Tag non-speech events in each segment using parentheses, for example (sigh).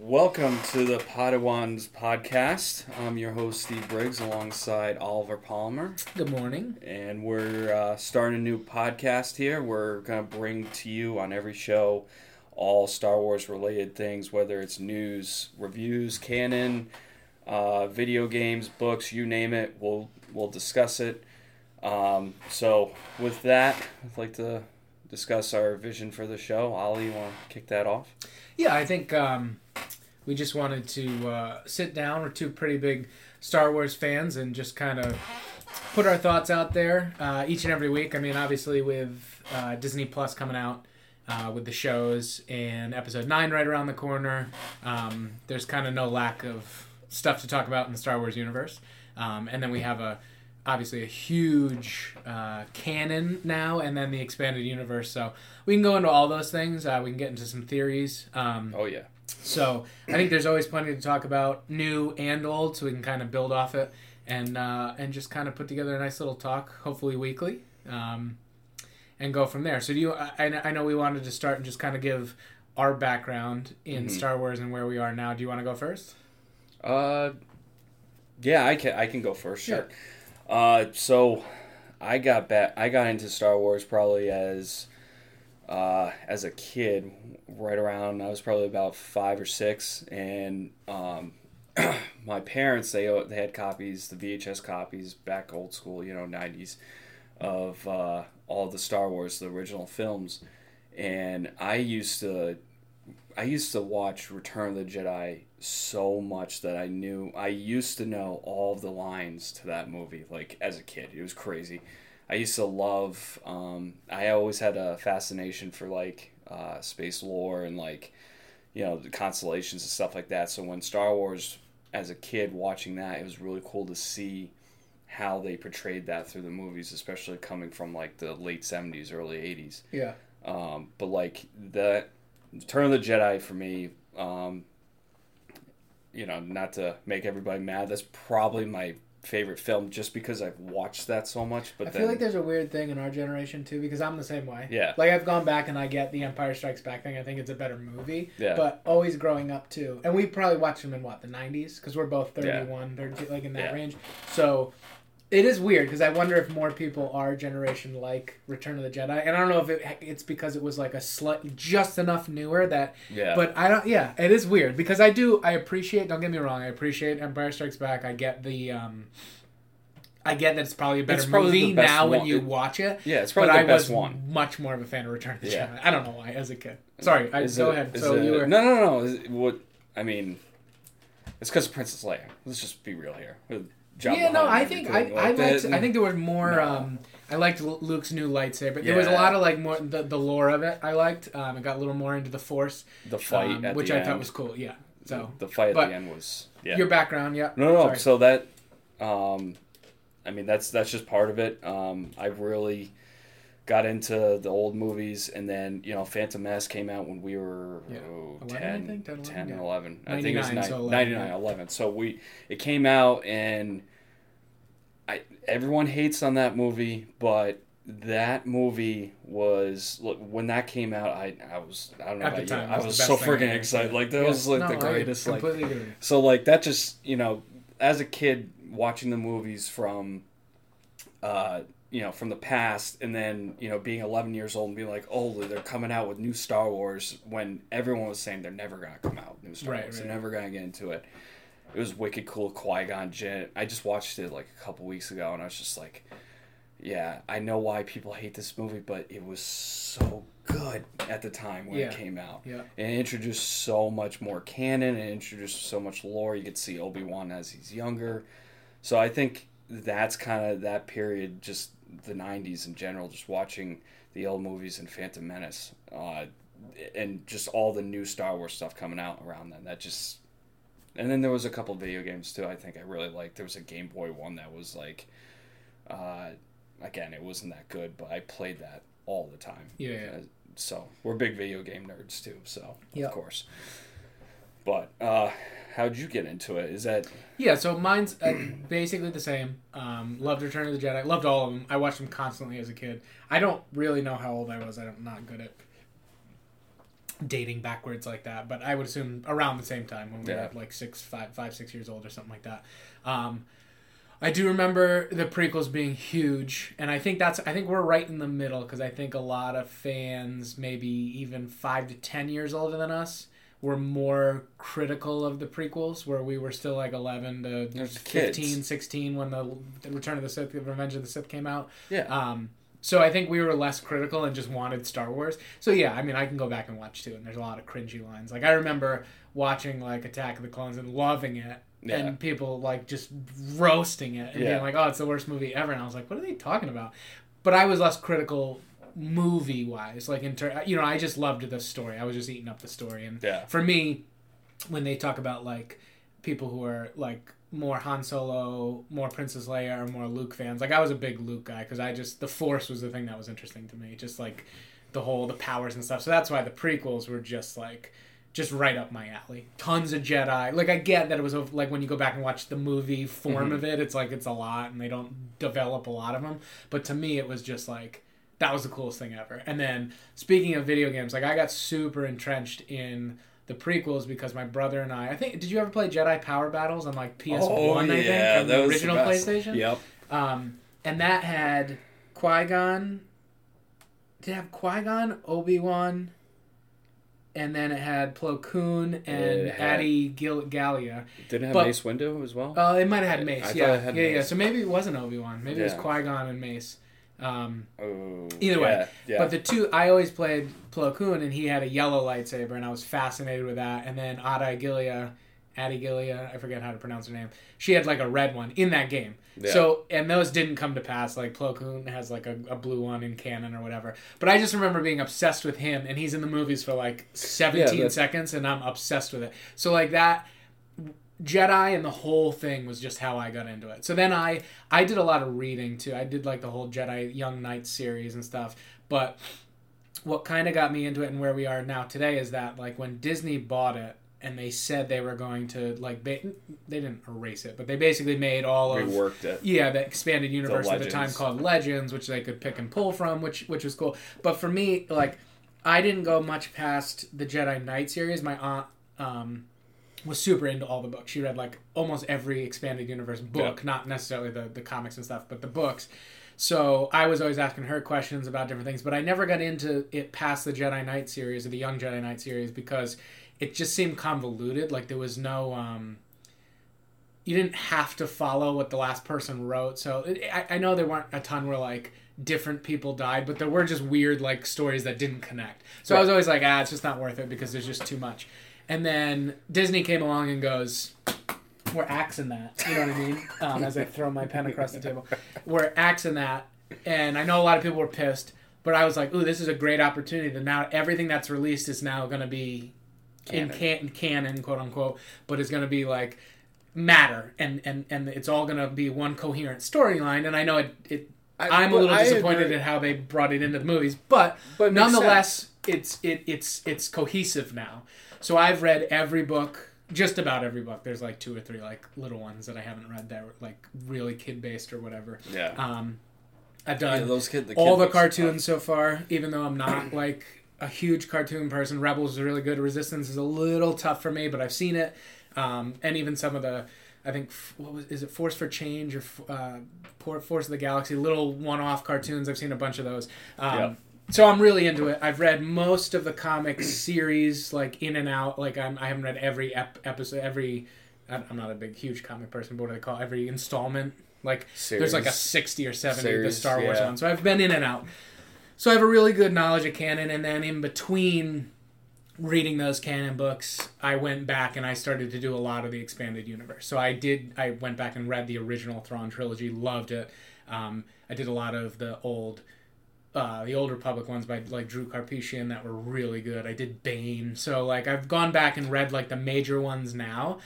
Welcome to the Podawans podcast. I'm your host, Steve Briggs, alongside Oliver Palmer. Good morning. And we're uh, starting a new podcast here. We're going to bring to you on every show all Star Wars related things, whether it's news, reviews, canon, uh, video games, books, you name it. We'll, we'll discuss it. Um, so, with that, I'd like to discuss our vision for the show. Ollie, you want to kick that off? Yeah, I think um, we just wanted to uh, sit down. We're two pretty big Star Wars fans and just kind of put our thoughts out there uh, each and every week. I mean, obviously, with uh, Disney Plus coming out uh, with the shows and episode 9 right around the corner, um, there's kind of no lack of stuff to talk about in the Star Wars universe. Um, and then we have a obviously a huge uh, canon now, and then the expanded universe. So we can go into all those things. Uh, we can get into some theories. Um, oh yeah. So I think there's always plenty to talk about, new and old, so we can kind of build off it and uh, and just kind of put together a nice little talk, hopefully weekly, um, and go from there. So do you? I, I know we wanted to start and just kind of give our background in mm-hmm. Star Wars and where we are now. Do you want to go first? Uh, yeah, I can. I can go first. Sure. sure. Uh, so I got back. I got into Star Wars probably as uh, as a kid, right around I was probably about five or six, and um, (clears throat) my parents they they had copies, the VHS copies back old school, you know, nineties of uh, all the Star Wars, the original films, and I used to I used to watch Return of the Jedi so much that I knew I used to know all the lines to that movie like as a kid. It was crazy. I used to love. Um, I always had a fascination for like uh, space lore and like you know the constellations and stuff like that. So when Star Wars, as a kid watching that, it was really cool to see how they portrayed that through the movies, especially coming from like the late seventies, early eighties. Yeah. Um, but like the Turn of the Jedi for me, um, you know, not to make everybody mad, that's probably my favorite film just because I've watched that so much. But I then, feel like there's a weird thing in our generation too because I'm the same way. Yeah. Like I've gone back and I get the Empire Strikes Back thing. I think it's a better movie. Yeah. But always growing up too, and we probably watched them in what the 90s because we're both 31, yeah. 30, like in that yeah. range. So it is weird because I wonder if more people our generation like Return of the Jedi, and I don't know if it, it's because it was like a slight, just enough newer that. Yeah. But I don't. Yeah, it is weird because I do. I appreciate. Don't get me wrong. I appreciate Empire Strikes Back. I get the. um I get that it's probably a better it's movie now one. when you watch it. Yeah, it's probably the I best one. Much more of a fan of Return of the yeah. Jedi. I don't know why. As a kid, sorry. I, go it, ahead. So it, you were no, no, no. It, what I mean, it's because of Princess Leia. Let's just be real here. Yeah, no, I think I, I liked. I think there was more. No. Um, I liked Luke's new lightsaber. There yeah. was a lot of like more the, the lore of it. I liked. Um, it got a little more into the Force. The fight, um, which I end. thought was cool. Yeah. So the fight at the end was yeah. Your background, yeah. No, no. Sorry. So that, um, I mean that's that's just part of it. Um, I really got into the old movies and then you know phantom menace came out when we were yeah. oh, 10, 10, 10, 10 yeah. 11 i think it was 9, so 11, 99 yeah. 11 so we it came out and I everyone hates on that movie, but that movie was look when that came out. I I was I don't know At about time, you. I was so freaking excited. Like that was like no, the greatest. like agree. so like that just you know as a kid watching the movies from. Uh, you know, from the past, and then you know, being 11 years old and being like, "Oh, they're coming out with new Star Wars," when everyone was saying they're never gonna come out new Star right, Wars, right. they're never gonna get into it it was wicked cool. Qui Gon Jinn. I just watched it like a couple weeks ago, and I was just like, yeah, I know why people hate this movie, but it was so good at the time when yeah. it came out. Yeah. And it introduced so much more canon and introduced so much lore. You could see Obi Wan as he's younger. So I think that's kind of that period, just the '90s in general, just watching the old movies and Phantom Menace, uh, and just all the new Star Wars stuff coming out around then. That just and then there was a couple video games too. I think I really liked. There was a Game Boy one that was like, uh, again, it wasn't that good, but I played that all the time. Yeah. yeah. Uh, so we're big video game nerds too. So yep. of course. But uh, how'd you get into it? Is that yeah? So mine's uh, basically the same. Um, loved Return of the Jedi. Loved all of them. I watched them constantly as a kid. I don't really know how old I was. I'm not good at dating backwards like that, but I would assume around the same time when we Yeah. were like six, five, five, six years old or something like that. Um, I do remember the prequels being huge, and I think that's I think we're right in the middle because I think a lot of fans, maybe even five to ten years older than us, were more critical of the prequels, where we were still like eleven to There's 15, kids. 16 when the, the Return of the Sith, the Revenge of the Sith came out. Yeah. Um, so I think we were less critical and just wanted Star Wars. So yeah, I mean, I can go back and watch too, and there's a lot of cringy lines. Like I remember watching like Attack of the Clones and loving it, Yeah. and people like just roasting it and Yeah. being like, "Oh, it's the worst movie ever," and I was like, "What are they talking about?" But I was less critical movie wise. Like in ter- you know, I just loved the story. I was just eating up the story, and Yeah. for me, when they talk about like people who are like more Han Solo, more Princess Leia, or more Luke fans, like I was a big Luke guy because I just the Force was the thing that was interesting to me, just like the whole the powers and stuff. So that's why the prequels were just like just right up my alley. Tons of Jedi. Like I get that it was a- like when you go back and watch the movie form Mhm. of it, it's like it's a lot and they don't develop a lot of them. But to me, it was just like that was the coolest thing ever. And then speaking of video games, like I got super entrenched in the prequels because my brother and I. I think did you ever play Jedi Power Battles on like PS One? I think from the original PlayStation. Yep. Um, and that had Qui Gon. Did it have Qui Gon, Obi Wan, and then it had Plo Koon and had- Adi Gil- Gallia. Didn't it have But- Mace Windu as well? Uh, it might have had I Mace. yeah, had yeah, yeah. So maybe it wasn't Obi Wan. Maybe it was Yeah. Qui Gon and Mace. Um, oh. either way, Yeah. But the two, I always played Plo Koon, and he had a yellow lightsaber, and I was fascinated with that. And then Ada Gilia, Adi Gilia, I forget how to pronounce her name. She had like a red one in that game. Yeah. So, and those didn't come to pass. Like Plo Koon has like a, a blue one in canon or whatever. But I just remember being obsessed with him, and he's in the movies for like 17 Yeah, seconds, and I'm obsessed with it. So like that. Jedi and the whole thing was just how I got into it. So then I I did a lot of reading too. I did like the whole Jedi Young Knights series and stuff. But what kind of got me into it and where we are now today is that like when Disney bought it and they said they were going to like ba- they didn't erase it, but they basically made all of reworked it. yeah, the expanded universe at the time called Legends, which they could pick and pull from, which which was cool. But for me, like, I didn't go much past the Jedi Knight series. My aunt um, was super into all the books. She read like almost every expanded universe book, not necessarily the the comics and stuff, but the books. So I was always asking her questions about different things, but I never got into it past the Jedi Knight series or the Young Jedi Knight series because it just seemed convoluted. Like there was no. Um, you didn't have to follow what the last person wrote. So I, I know there weren't a ton where like different people died, but there were just weird like stories that didn't connect. So I was always like, ah, it's just not worth it because there's just too much. And then Disney came along and goes, we're axing that. You know what I mean? Um, as I throw my pen across the table, we're axing that. And I know a lot of people were pissed, but I was like, ooh, this is a great opportunity. That now everything that's released is now going to be in can- canon, quote unquote, but it's going to be like matter and and and it's all going to be one coherent storyline and i know it, it I- i'm a little I disappointed agree. in how they brought it into the movies but, But nonetheless it's it, it's it's cohesive now so i've read every book just about every book there's like two or three like little ones that i haven't read that were like really kid based or whatever Yeah. um i've yeah, done those kid, the all the cartoons so far, even though I'm not (clears throat) like a huge cartoon person. Rebels is really good. Resistance is a little tough for me, but I've seen it, um, and even some of the. I think f- what was is it Force for Change or uh, Force of the Galaxy? Little one-off cartoons. I've seen a bunch of those. Um, Yep. So I'm really into it. I've read most of the comic (clears throat) series, like in and out. Like I'm, I haven't read every ep- episode, every. I'm not a big, huge comic person, but what do they call it? every installment? Like there's like a 60 or 70 of the Star Wars yeah. ones. So I've been in and out. So I have a really good knowledge of canon, and then in between reading those canon books, I went back and I started to do a lot of the expanded universe. So I did. I went back and read the original Thrawn trilogy, loved it. Um, I did a lot of the old. Uh, the old Republic ones by like Drew Karpyshyn that were really good. I did Bane, so like I've gone back and read like the major ones now,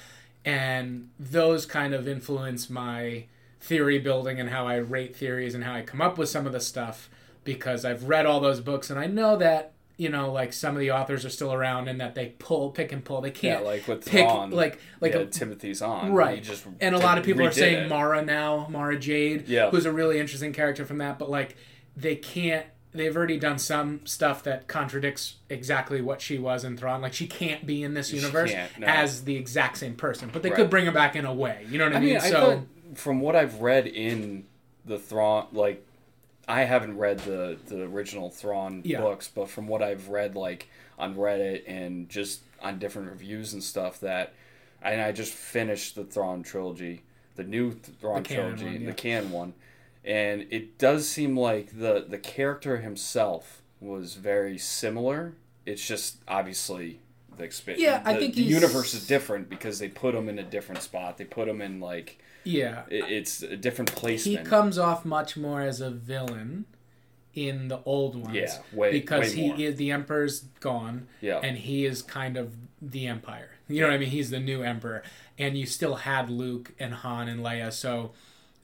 and those kind of influence my theory building and how I rate theories and how I come up with some of the stuff because I've read all those books and I know that you know like some of the authors are still around and that they pull pick and pull they can't like with pick Thrawn, like like yeah, a, Timothy Zahn. right and a lot of people are saying it. Mara now Mara Jade Yeah. who's a really interesting character from that but like they can't they've already done some stuff that contradicts exactly what she was in Thrawn. Like she can't be in this universe no. as the exact same person, but they Right. could bring her back in a way. You know what I, I mean? mean, so from what I've read in the Thrawn, like I haven't read the the original Thrawn Yeah. books, but from what I've read, like on Reddit and just on different reviews and stuff, that and I just finished the Thrawn trilogy, the new Thrawn The trilogy, one, yeah. the canon one, and it does seem like the the character himself was very similar. It's just obviously. The, exp- Yeah, I think the he's- universe is different because they put him in a different spot. They put him in like yeah, it- it's a different place. he comes off much more as a villain in the old ones. Yeah, way- because way he more. is the emperor's gone. Yeah. and he is kind of the empire. You know what I mean? He's the new emperor, and you still had Luke and Han and Leia, so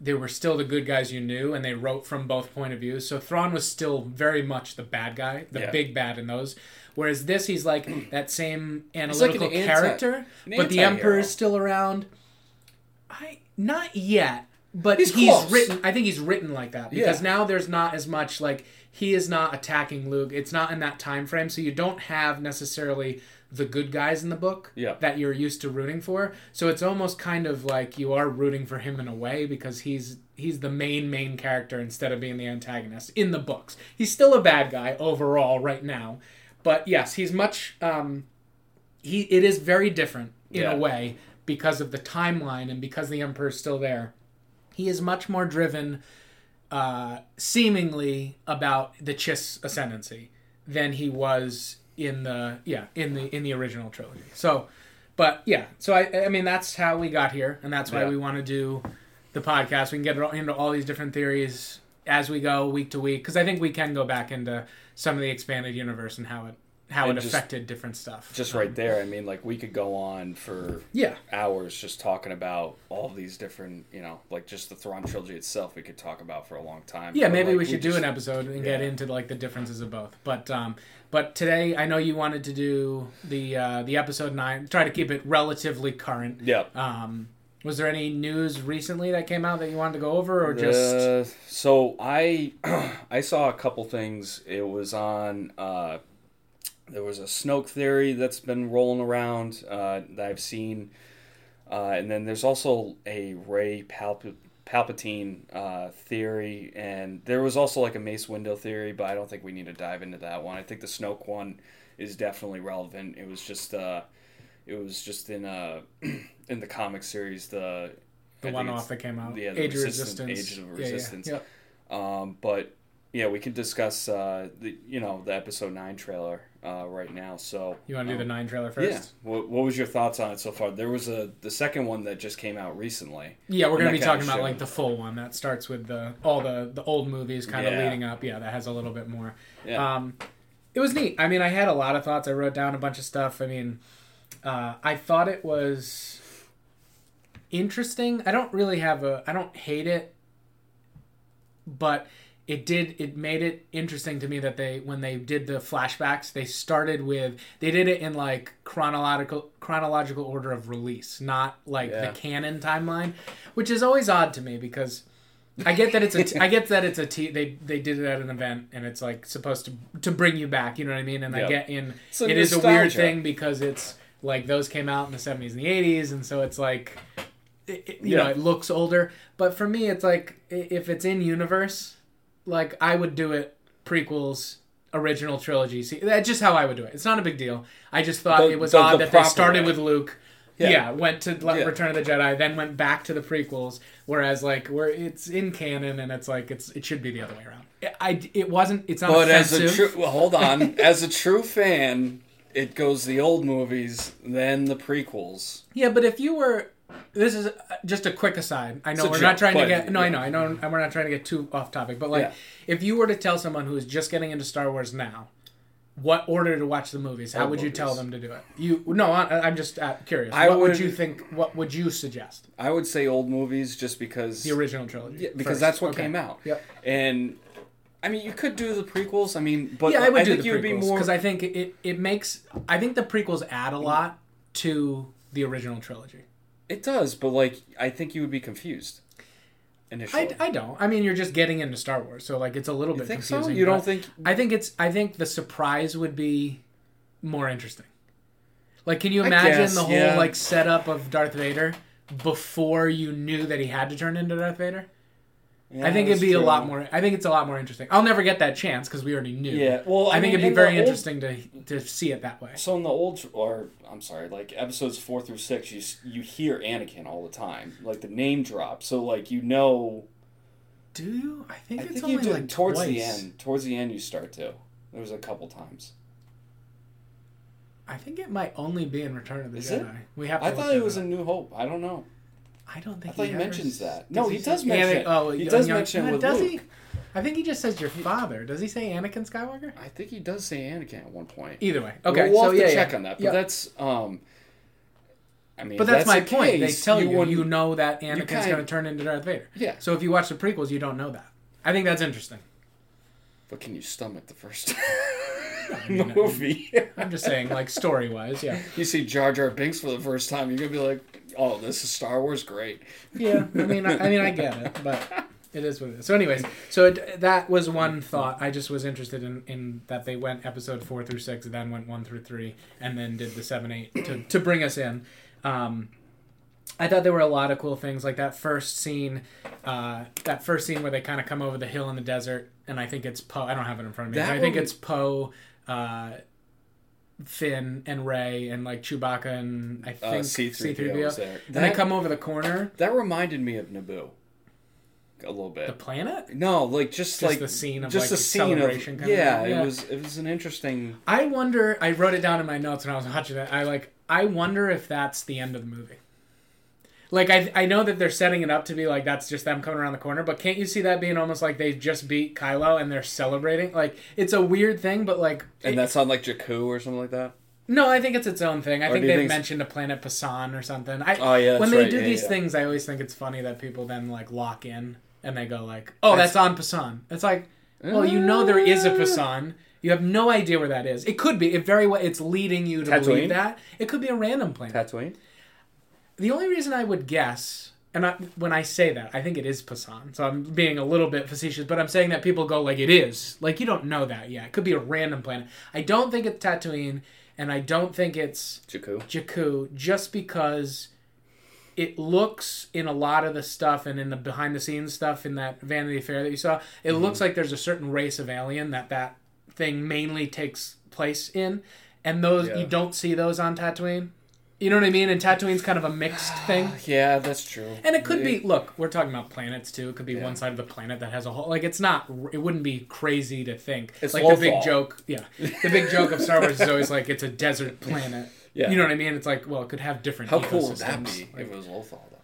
they were still the good guys you knew, and they wrote from both point of views. So Thrawn was still very much the bad guy, the Yeah. big bad in those. Whereas this, he's like (clears throat) that same analytical anti- character, an but the anti-hero. emperor is still around. I not yet, but He's he's, written. I think he's written like that because Yeah. now there's not as much like he is not attacking Luke. It's not in that time frame, so you don't have necessarily the good guys in the book Yeah. that you're used to rooting for. So it's almost kind of like you are rooting for him in a way because he's he's the main main character instead of being the antagonist in the books. He's still a bad guy overall right now, but yes, he's much. Um, he it is very different in Yeah. a way because of the timeline and because the emperor's still there. He is much more driven, uh, seemingly about the Chiss ascendancy than he was in the yeah in the in the original trilogy. So, but yeah, so I I mean that's how we got here, and that's why Yeah. we want to do the podcast. We can get into all these different theories as we go week to week because I think we can go back into some of the expanded universe and how it how And it just- affected different stuff. just Um, right there. I mean, like we could go on for Yeah. hours just talking about all these different, you know, like just the Thrawn trilogy itself. We could talk about for a long time. Yeah, But, maybe like, we should do just- an episode and get into like the differences of both. But um, but today I know you wanted to do the uh, the episode nine. Try to keep it relatively current. Yeah. Um, was there any news recently that came out that you wanted to go over, or just Uh, so I (clears throat) I saw a couple things. It was on uh, there was a Snoke theory that's been rolling around uh, that I've seen, uh, and then there's also a Rey Palp- Palpatine uh, theory, and there was also like a Mace Windu theory, but I don't think we need to dive into that one. I think the Snoke one is definitely relevant. It was just uh, it was just in uh (clears throat) in the comic series the the I one off that came out? yeah, the Age of Resistance. Age of Yeah, yeah, Resistance. yep. Um, but yeah, we can discuss uh, the you know the episode nine trailer uh, right now. So You want to do the um, nine trailer Yeah. first? What, what was your thoughts on it so far? There was a the second one that just came out recently. Yeah, we're gonna be talking about like the full one that starts with the all the the old movies kind of Yeah. leading up. Yeah, that has a little bit more. Yeah. Um, it was neat. I mean, I had a lot of thoughts. I wrote down a bunch of stuff. I mean, uh, I thought it was interesting. I don't really have a. I don't hate it, but it did. It made it interesting to me that they when they did the flashbacks, they started with they did it in like chronological chronological order of release, not like Yeah. the canon timeline, which is always odd to me because. I get that it's a. T- I get that it's a. T- they they did it at an event and it's like supposed to to bring you back. You know what I mean? And I get in. A it is a weird thing because it's like those came out in the seventies and the eighties, and so it's like, it, it- you know, it looks older. But for me, it's like if it's in universe, like I would do it prequels, original trilogy. See, that's just how I would do it. It's not a big deal. I just thought The- it was the- odd the that they started way. with Luke. Yeah. Yeah. went to Yeah. Return of the Jedi, then went back to the prequels. Whereas, like, where it's in canon and it's like it's it should be the other way around. I it wasn't. It's not But as a true, well, hold on. (laughs) as a true fan, it goes the old movies, then the prequels. Yeah, but if you were, this is uh, just a quick aside. I know we're not trying to get. No, I know, I know, and we're not trying to get too off topic. But like, Yeah. if you were to tell someone who is just getting into Star Wars now, what order to watch the movies, how Old would you tell them to do it? You no, I, I'm just uh, curious. I what would, would- you think? What would you suggest? I would say old movies just because The original trilogy. Yeah, because first. that's what Okay. came out. Yep. And I mean, you could do the prequels. I mean, but yeah, I would do think the you would be more. because I think it it makes. I think the prequels add a lot to the original trilogy. It does, but like, I think you would be confused. initially. I, I don't. I mean, you're just getting into Star Wars, so like it's a little you bit think so? confusing. You don't think? I think it's. I think the surprise would be more interesting. Like, can you imagine guess, the whole yeah. like setup of Darth Vader before you knew that he had to turn into Darth Vader? I think it'd be a lot more. I think it's a lot more interesting. I'll never get that chance because we already knew. Yeah, well, I, I, think mean, it'd be in very old- interesting to to see it that way. So in the old, or I'm sorry, like episodes four through six, you you hear Anakin all the time, like the name drop. So like you know, Do you? I think I it's think only you do like towards twice. the end. Towards the end, you start to. There was a couple times. I think it might only be in Return of the Is Jedi. it? We have. To I thought it was up. in New Hope. I don't know. I don't think I thought he ever mentions s- that. does No, he say- does mention Ana- it. Oh, He young- does young- mention it with does Luke. he? I think he just says your father. Does he say Anakin Skywalker? I think he does say Anakin at one point. Either way. Okay, we'll, we'll so have yeah, to yeah. check on that. But Yeah. that's um. I mean, But if that's, my the point. case, they tell you, you, wouldn't- know that Anakin's going to turn into Darth Vader. Yeah, So if you watch the prequels, you don't know that. I think that's interesting. but can you stomach the first (laughs) mean, (laughs) movie? I'm just saying, like story wise, yeah. you see Jar Jar Binks for the first time, you're gonna be like, "Oh, this is Star Wars, great." Yeah, I mean, I, I mean, I get it, but it is what it is. So, anyways, so it, that was one thought. I just was interested in, in that they went episode four through six, then went one through three, and then did the seven, eight to to bring us in. Um, I thought there were a lot of cool things, like that first scene, uh, that first scene where they kind of come over the hill in the desert, and I think it's Poe. I don't have it in front of me. But I think it's Poe. Uh, Finn and Rey and like Chewbacca and I Uh, think C-3PO was there. And they come over the corner. That reminded me of Naboo. A little bit. The planet? no, like just, Just like the scene of, just like, the the scene of celebration kind of yeah, thing. Yeah. It was it was an interesting. I wonder. I wrote it down in my notes when I was watching it. I like. I wonder if that's the end of the movie. Like I, I know that they're setting it up to be like that's just them coming around the corner, but can't you see that being almost like they just beat Kylo and they're celebrating? Like it's a weird thing, but like And it- that's on like Jakku or something like that. no, I think it's its own thing. I Or think they've think mentioned a planet Pasan or something. I Oh yeah, when they right, do yeah, these yeah. things, I always think it's funny that people then like lock in and they go like, "Oh, That's- that's on Pasan." It's like, well, you know there is a Pasan. You have no idea where that is. It could be. It very well. It's leading you to Tatooine? believe that. It could be a random planet. Tatooine. The only reason I would guess, and I, when I say that, I think it is Pasan. So I'm being a little bit facetious, but I'm saying that people go like it is. Like you don't know that yet. It could be a random planet. I don't think it's Tatooine, and I don't think it's Jakku. Jakku just because it looks in a lot of the stuff and in the behind the scenes stuff in that Vanity Fair that you saw, it Mm-hmm. looks like there's a certain race of alien that that thing mainly takes place in, and those Yeah. you don't see those on Tatooine. You know what I mean? And Tatooine's kind of a mixed (sighs) thing. Yeah, that's true. And it could be, look, we're talking about planets too. It could be Yeah. one side of the planet that has a whole, like, it's not, it wouldn't be crazy to think. It's like the big Lothal. joke, yeah. The big joke of Star Wars is always like, it's a desert (laughs) planet. Yeah. You know what I mean? It's like, well, it could have different How cool would that be Like, if it was Lothal though?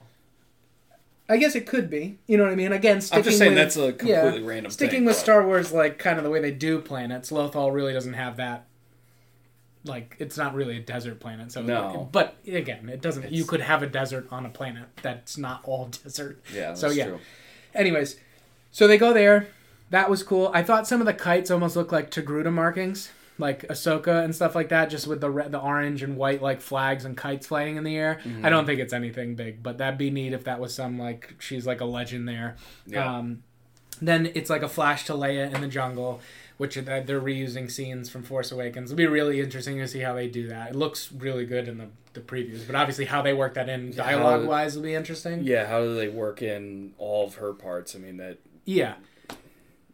I guess it could be. You know what I mean? Again, sticking I'm just saying with, that's a completely random Sticking thing, with but- Star Wars, like, kind of the way they do planets, Lothal really doesn't have that. Like, it's not really a desert planet. So, No. But again, it doesn't, you could have a desert on a planet that's not all (laughs) desert. Yeah, that's So, yeah. true. Anyways, so they go there. That was cool. I thought some of the kites almost looked like Togruta markings, like Ahsoka and stuff like that, just with the red, the orange and white like flags and kites flying in the air. Mm-hmm. I don't think it's anything big, but that'd be neat if that was some like she's like a legend there. Yeah. Um, then it's like a flash to Leia in the jungle, which they're they're reusing scenes from Force Awakens. It'll be really interesting to see how they do that. It looks really good in the, the previews, but obviously how they work that in how- dialogue wise will be interesting. Yeah, how do they work in all of her parts? I mean that Yeah.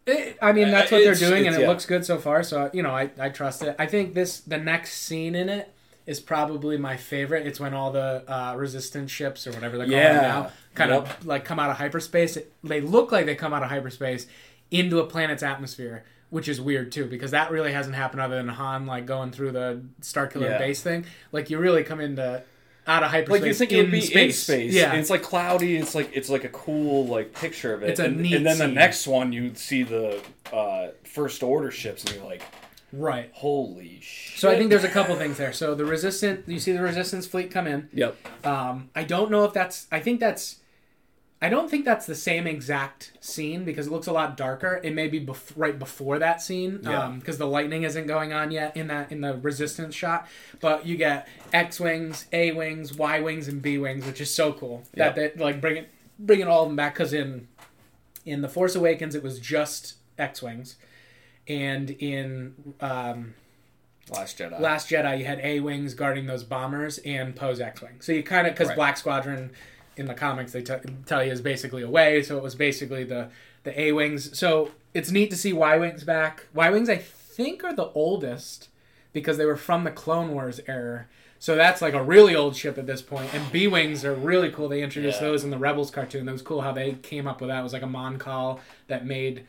It, I mean, Uh, that's what they're doing, and it yeah. looks good so far. So you know, I, I trust it. I think this the next scene in it is probably my favorite. It's when all the uh, resistance ships or whatever they're calling Yeah. them now kind Yep. of like come out of hyperspace. It, they look like they come out of hyperspace into a planet's atmosphere, which is weird too because that really hasn't happened other than Han like going through the Starkiller Yeah. base thing. Like you really come into out of hyperspace. like you think in it would be space. in space. Yeah, and it's like cloudy. It's like it's like a cool like picture of it. It's a and, neat and then the next one you see the uh, first order ships, and you're like, right. holy shit. So I think there's a couple things there. So the resistant, you see the resistance fleet come in. Yep. Um, I don't know if that's. I think that's. I don't think that's the same exact scene because it looks a lot darker. It may be bef- right before that scene Yeah. because the lightning isn't going on yet in that in the resistance shot. But you get X wings, A wings, Y wings, and B wings, which is so cool. That Yeah. they like bring it bringing all of them back because in In the Force Awakens, it was just X wings, and in um, Last Jedi. Last Jedi, you had A wings guarding those bombers and Poe's X wing. So you kind of because Right. Black Squadron in the comics they t- tell you is basically away, so it was basically the the A wings. So it's neat to see Y wings back. Y wings, I think, are the oldest because they were from the Clone Wars era. So that's like a really old ship at this point. And B wings are really cool. They introduced Yeah. those in the Rebels cartoon. That was cool how they came up with that. It was like a Mon Cal that made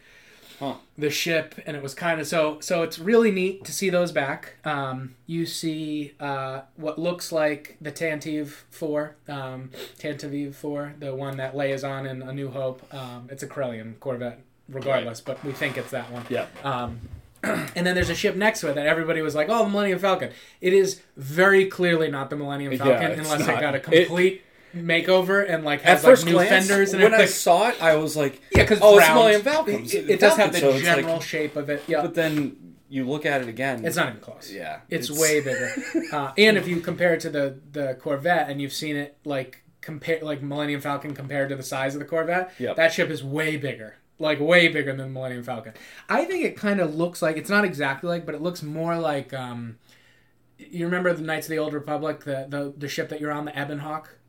Huh. the ship, and it was kind of so. So it's really neat to see those back. Um, you see uh, what looks like the Tantive Four, um, Tantive Four, the one that Leia's on in A New Hope. Um, it's a Corellian Corvette, regardless, but we think it's that one. Yeah. Um, (clears throat) and then there's a ship next to it that everybody was like, "Oh, the Millennium Falcon." It is very clearly not the Millennium Falcon it's unless it got a It- complete makeover and like At has first like new glance, fenders and when I saw it, I was like, yeah, because oh, it's Millennium Falcon. It, it- does have the so it's like- general shape of it. Yeah, But then you look at it again. it's not even close. Yeah. It's, way bigger. (laughs) Uh, and if you compare it to the the Corvette, and you've seen it like compare like Millennium Falcon compared to the size of the Corvette, Yep. that ship is way bigger. Like way bigger than the Millennium Falcon. I think it kind of looks like it's not exactly like, but it looks more like. Um, you remember the Knights of the Old Republic, the the, the ship that you're on, the Ebon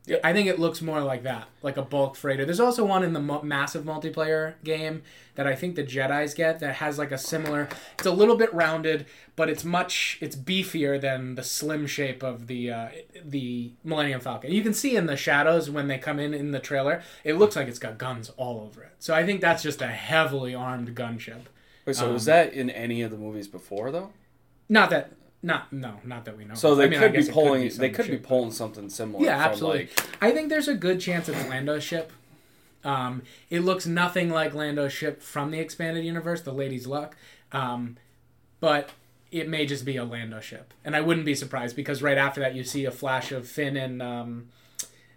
Yep. I think it looks more like that, like a bulk freighter. There's also one in the mo- massive multiplayer game that I think the Jedi's get that has like a similar. It's a little bit rounded, but it's much it's beefier than the slim shape of the uh, the Millennium Falcon. You can see in the shadows when they come in in the trailer, it looks like it's got guns all over it. So I think that's just a heavily armed gunship. Wait, so um, was that in any of the movies before though? Not that. Not no, not that we know. So they I mean, could be guess it pulling. they could be ship. pulling something similar. Yeah, absolutely. Like, I think there's a good chance it's Lando's ship. Um, it looks nothing like Lando's ship from the expanded universe, the Lady's Luck, um, but it may just be a Lando ship, and I wouldn't be surprised because right after that you see a flash of Finn and um,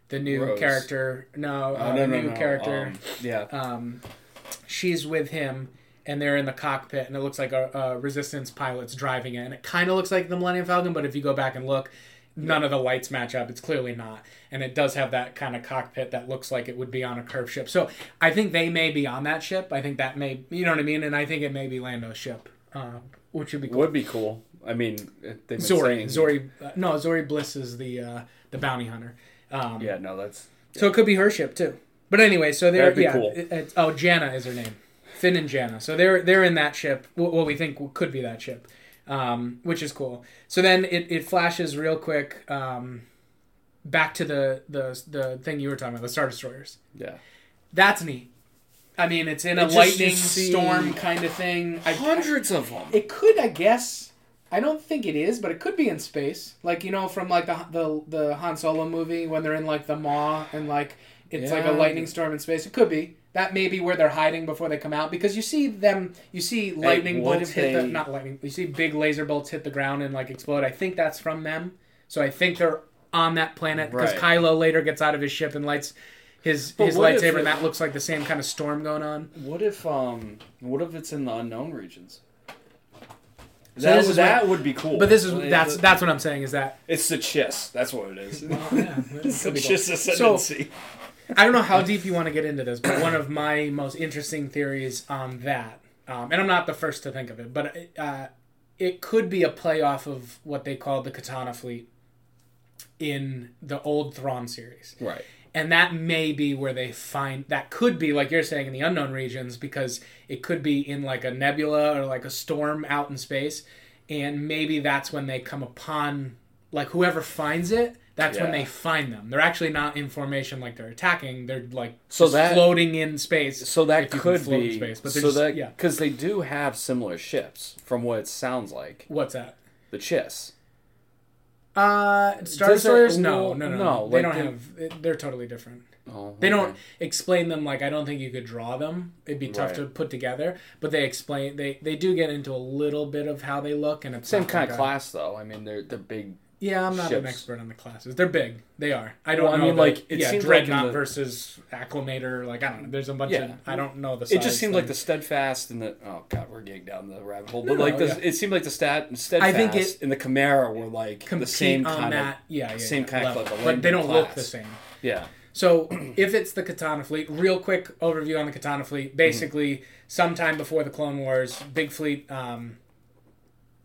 the new Rose. character. No, oh, uh, no, the no, new no. character. Um, yeah. Um, she's with him. And they're in the cockpit, and it looks like a, a resistance pilot's driving it, and it kind of looks like the Millennium Falcon. But if you go back and look, none of the lights match up. It's clearly not. And it does have that kind of cockpit that looks like it would be on a curved ship. So I think they may be on that ship. I think that may, you know what I mean? And I think it may be Lando's ship, uh, which would be cool. Would be cool. I mean, they've Zorii. Zorii. Uh, no, Zorii Bliss is the, uh, the bounty hunter. Um, Yeah, no, that's So it could be her ship too. But anyway, so they're yeah. cool. it- it's- oh, Jannah is her name. Finn and Jannah. So they're they're in that ship. What we think could be that ship, um, which is cool. So then it, it flashes real quick um, back to the, the the thing you were talking about, the Star Destroyers. yeah. That's neat. I mean, it's in a just- lightning storm kind of thing. I, Hundreds of them. it could, I guess. I don't think it is, but it could be in space. Like you know, from like the the the Han Solo movie when they're in like the maw and like it's like a lightning storm in space. It could be. That may be where they're hiding before they come out because you see them. You see lightning bolts if hit the not lightning. You see big laser bolts hit the ground and like explode. I think that's from them. So I think they're on that planet because Right. Kylo later gets out of his ship and lights his But his what if lightsaber, and that looks like the same kind of storm going on. What if um? What if it's in the unknown regions? So that this would, is that what- would be cool. But this is Like, that's the- that's what I'm saying is that it's the chiss. That's what it is. Well, yeah, it's the could be cool. chiss ascendancy. I don't know how deep you want to get into this, but one of my most interesting theories on that, um, and I'm not the first to think of it, but uh, it could be a play off of what they called the Katana Fleet in the old Thrawn series. right. And that may be where they find that could be like you're saying in the unknown regions because it could be in like a nebula or like a storm out in space, and maybe that's when they come upon like whoever finds it. That's when they find them. They're actually not in formation like they're attacking. They're like So just that- floating in space. So that if you can could float in be space, but so just- that yeah. because they do have similar ships from what it sounds like. What's that? The chiss. Uh, Star Destroyers? No, no, no, no, no. They like don't they- have. They're totally different. Oh, They don't explain them like I don't think you could draw them. It'd be tough Right. to put together. But they explain they they do get into a little bit of how they look and it's Same kind of class though. I mean, they're they're big. Yeah, I'm not an expert on the classes. They're big. They are. I don't Well, I know. mean, the- like, it yeah, seems like dreadnought the- versus Acclamator. Like I don't know. There's a bunch Yeah. of I don't know the. It just seemed like the steadfast and the oh god, we're getting down the rabbit hole. No, But like no, the, yeah. it seemed like the stat steadfast I think it- and the Chimera were like the same on kind that. of yeah, yeah, same kind of level. like a but they don't look the same. yeah. So (clears throat) if it's the Katana fleet, real quick overview on the Katana fleet. Basically, sometime before the Clone Wars, big fleet um,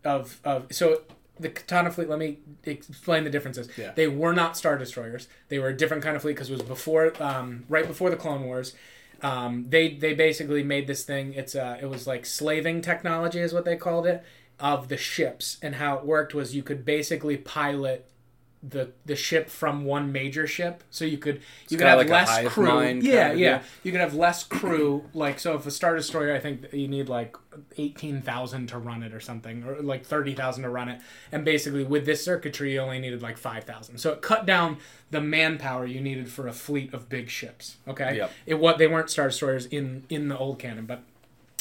of of so the Katana fleet. Let me explain the differences. Yeah. They were not star destroyers. They were a different kind of fleet because it was before, um, right before the Clone Wars. Um, they they basically made this thing. It's uh, it was like slaving technology is what they called it of the ships, and how it worked was you could basically pilot the the ship from one major ship, so you could you could have like less crew. yeah, yeah, you could have less crew. Like so, if a star destroyer, I think you need like eighteen thousand to run it or something, or like thirty thousand to run it. And basically, with this circuitry, you only needed like five thousand. So it cut down the manpower you needed for a fleet of big ships. Okay, Yep. it what they weren't star destroyers in in the old canon, but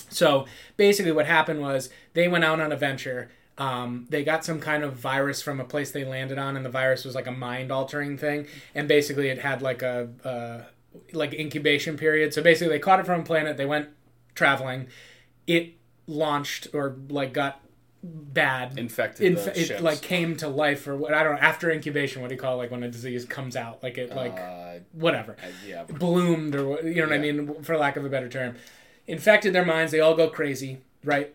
so basically, what happened was they went out on a venture. Um, they got some kind of virus from a place they landed on, and the virus was like a mind altering thing. And basically, it had like a uh, like incubation period. So basically, they caught it from a planet. They went traveling. It launched or like got bad. Infected Inf- it ships. like came to life or what I don't know after incubation. What do you call it? like when a disease comes out? Like it like uh, whatever yeah. bloomed or you know what I mean for lack of a better term infected their minds they all go crazy right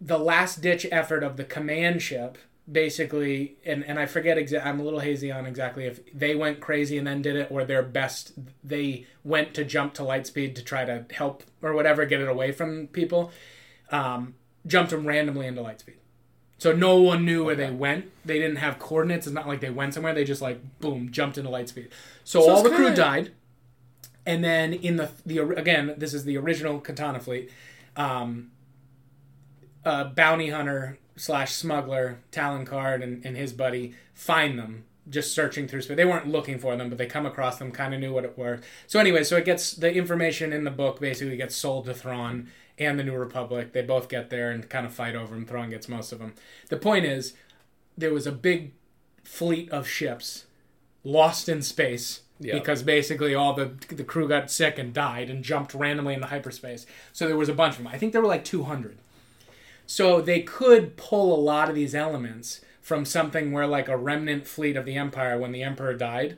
the last ditch effort of the command ship basically and, and I forget exactly I'm a little hazy on exactly if they went crazy and then did it or their best they went to jump to light speed to try to help or whatever get it away from people um, jumped them randomly into light speed so no one knew where they went. They didn't have coordinates. It's not like they went somewhere. They just like boom jumped into light speed. So, So all the crew kinda- died. And then in the the again, this is the original Katana fleet. Um, uh, bounty hunter slash smuggler Talon Karrde and, and his buddy find them just searching through space. They weren't looking for them, but they come across them, kind of knew what it were. So anyway, so it gets the information in the book basically gets sold to Thrawn and the New Republic. They both get there and kind of fight over them. Thrawn gets most of them. The point is, there was a big fleet of ships lost in space Yeah. because basically all the the crew got sick and died and jumped randomly into hyperspace. So there was a bunch of them. I think there were like 200. So they could pull a lot of these elements from something where like a remnant fleet of the empire when the emperor died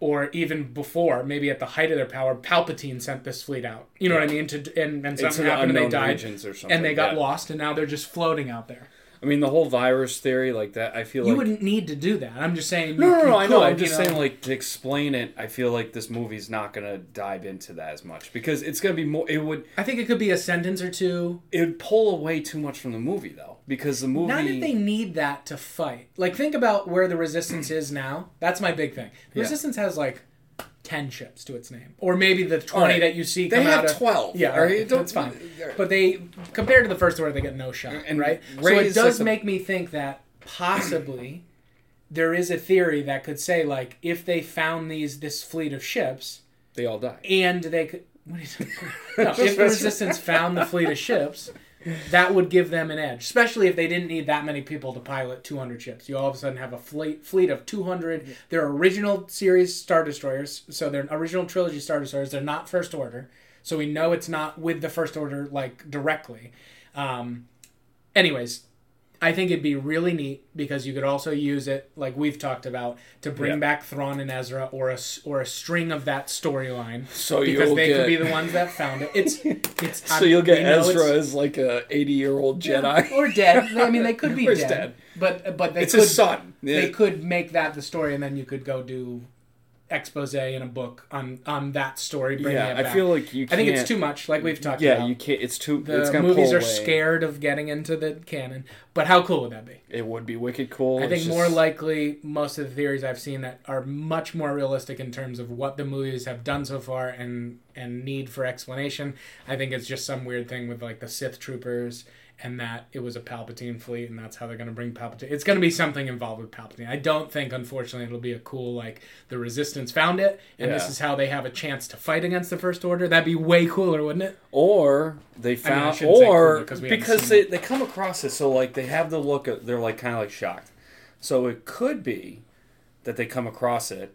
or even before maybe at the height of their power palpatine sent this fleet out. You know what i mean? To and, and something happened and they died and they got yeah. lost and now they're just floating out there I mean, the whole virus theory, like that. I feel like you like wouldn't need to do that i'm just saying No, you, no, no. you I know. could, I'm just you know. saying, like, to explain it, I feel like this movie's not going to dive into that as much because it's going to be more. It would i think it could be a sentence or two it would pull away too much from the movie though because the movie. Not if they need that to fight. Like, think about where the Resistance is now. That's my big thing. The Yeah. Resistance has like ten ships to its name, or maybe the twenty Alright. that you see They come have out of 12, Yeah, alright, that's fine. But they, compared to the first order, they get no shot, And right? So it does like the- make me think that possibly (clears throat) there is a theory that could say like if they found these this fleet of ships they all die. and they could. What are? (laughs) No, if the Resistance found the fleet of ships, that would give them an edge, especially if they didn't need that many people to pilot 200 ships. You all of a sudden have a fleet fleet of 200. They're original series star destroyers, so they're original trilogy star destroyers. They're not First Order, so we know it's not with the First Order like directly. Um, anyways, I think it'd be really neat because you could also use it, like we've talked about, to bring Yeah. back Thrawn and Ezra, or a or a string of that storyline. So because they get, could be the ones that found it. It's (laughs) it's. So you'll get Ezra it's- as like a 80 year old Jedi. or dead. (laughs) I mean, they could be dead, dead. but but they It's could his son. they could make that the story, and then you could go do expose in a book on on that story. Bringing yeah, I back. feel like you. I think it's too much, like we've talked Yeah, about. you can't. It's too. the it's gonna movies are away. scared of getting into the canon, but how cool would that be? It would be wicked cool. I think It's more likely most of the theories I've seen that are much more realistic in terms of what the movies have done so far and and need for explanation. I think it's just some weird thing with like the Sith troopers and that it was a Palpatine fleet and that's how they're going to bring Palpatine. It's going to be something involved with Palpatine. I don't think unfortunately it'll be a cool like the Resistance found it and this is how they have a chance to fight against the First Order. That'd be way cooler, wouldn't it? or they found, shouldn't say or cooler 'cause we because they, it. they come across it so like they have the look of they're like kind of like shocked. So it could be that they come across it.